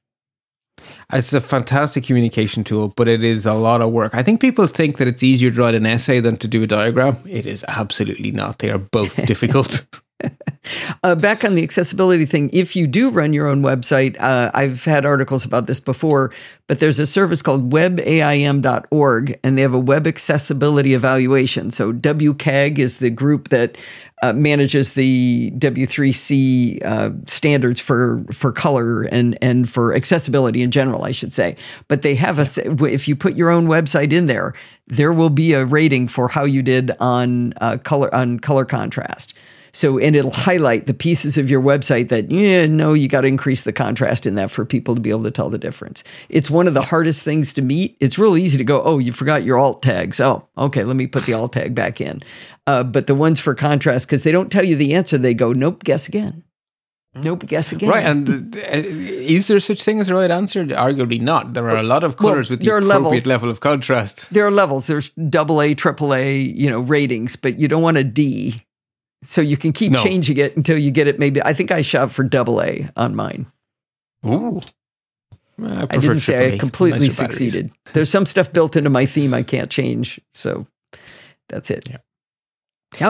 It's a fantastic communication tool, but it is a lot of work. I think people think that it's easier to write an essay than to do a diagram. It is absolutely not. They are both difficult. Uh, back on the accessibility thing, if you do run your own website, uh, I've had articles about this before, but there's a service called webaim.org, and they have a web accessibility evaluation. So WCAG is the group that uh, manages the W3C uh, standards for for color and and for accessibility in general, I should say. But they have a if you put your own website in there, there will be a rating for how you did on uh, color on color contrast. So, and it'll highlight the pieces of your website that, yeah, no, you got to increase the contrast in that for people to be able to tell the difference. It's one of the hardest things to meet. It's real easy to go, oh, you forgot your alt tags. Oh, okay, let me put the alt tag back in. Uh, but the ones for contrast, because they don't tell you the answer, they go, nope, guess again. Nope, guess again. right. And uh, is there such thing as a right answer? Arguably not. There are a lot of Well, colors with the there are appropriate levels. level of contrast. there are levels. There's double A, triple A, you know, ratings, but you don't want a D. So you can keep No. changing it until you get it. Maybe I think I shot for double A on mine. Ooh. Eh, I didn't say I completely Nicer batteries. succeeded. There's some stuff built into my theme I can't change, so that's it. Yeah.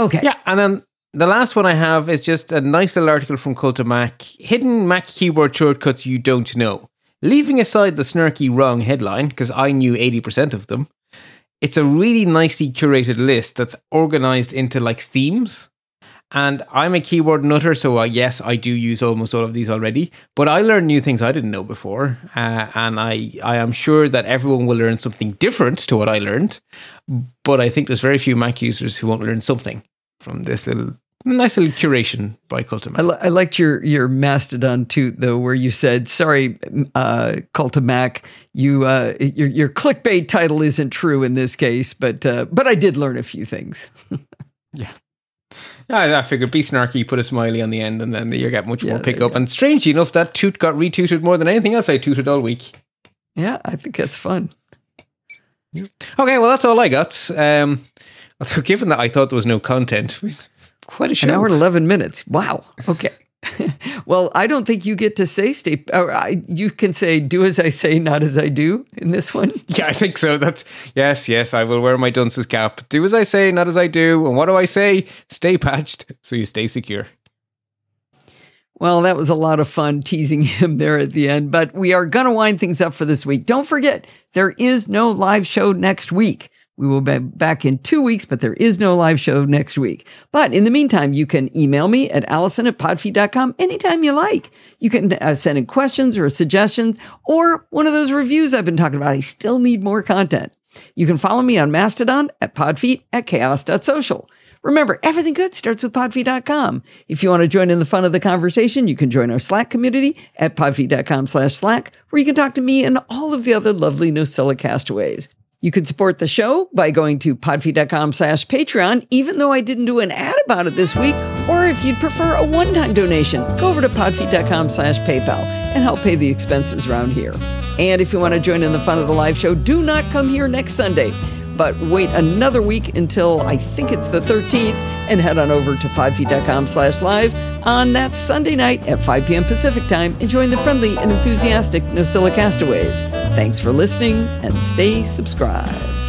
Okay. Yeah, and then the last one I have is just a nice little article from Cult of Mac. Hidden Mac keyboard shortcuts you don't know. Leaving aside the snarky wrong headline, because I knew 80% of them, it's a really nicely curated list that's organized into like themes. And I'm a keyboard nutter, so uh, yes, I do use almost all of these already. But I learned new things I didn't know before, uh, and I I am sure that everyone will learn something different to what I learned. But I think there's very few Mac users who won't learn something from this little nice little curation by Cult of Mac. I, li- I liked your your Mastodon toot though, where you said, "Sorry, uh, Cult of Mac, you uh, your your clickbait title isn't true in this case, but uh, but I did learn a few things." yeah. I, I figured be snarky, put a smiley on the end, and then you get much Yeah, more pickup. And strangely enough, that toot got retweeted more than anything else I tooted all week. Yeah, I think that's fun. Okay, well, that's all I got. Um, although given that I thought there was no content, it was quite a show. An hour and eleven minutes. Wow. Okay. well, I don't think you get to say stay. Or I, you can say "do as I say, not as I do" in this one. Yeah, I think so. That's yes, yes. I will wear my dunce's cap. Do as I say, not as I do. And what do I say? Stay patched so you stay secure. Well, that was a lot of fun teasing him there at the end, but we are going to wind things up for this week. Don't forget, there is no live show next week. We will be back in two weeks, but there is no live show next week. But in the meantime, you can email me at allison at podfeet.com anytime you like. You can uh, send in questions or suggestions or one of those reviews I've been talking about. I still need more content. You can follow me on Mastodon at podfeet at chaos.social. Remember, everything good starts with podfeet.com. If you want to join in the fun of the conversation, you can join our Slack community at podfeet.com slash Slack, where you can talk to me and all of the other lovely NosillaCastaways. You can support the show by going to podfeet.com slash Patreon, even though I didn't do an ad about it this week. Or if you'd prefer a one-time donation, go over to podfeet.com slash PayPal and help pay the expenses around here. And if you want to join in the fun of the live show, do not come here next Sunday but wait another week until I think it's the 13th and head on over to podfeet.com slash live on that Sunday night at 5 p.m. Pacific time and join the friendly and enthusiastic NosillaCastaways. Thanks for listening and stay subscribed.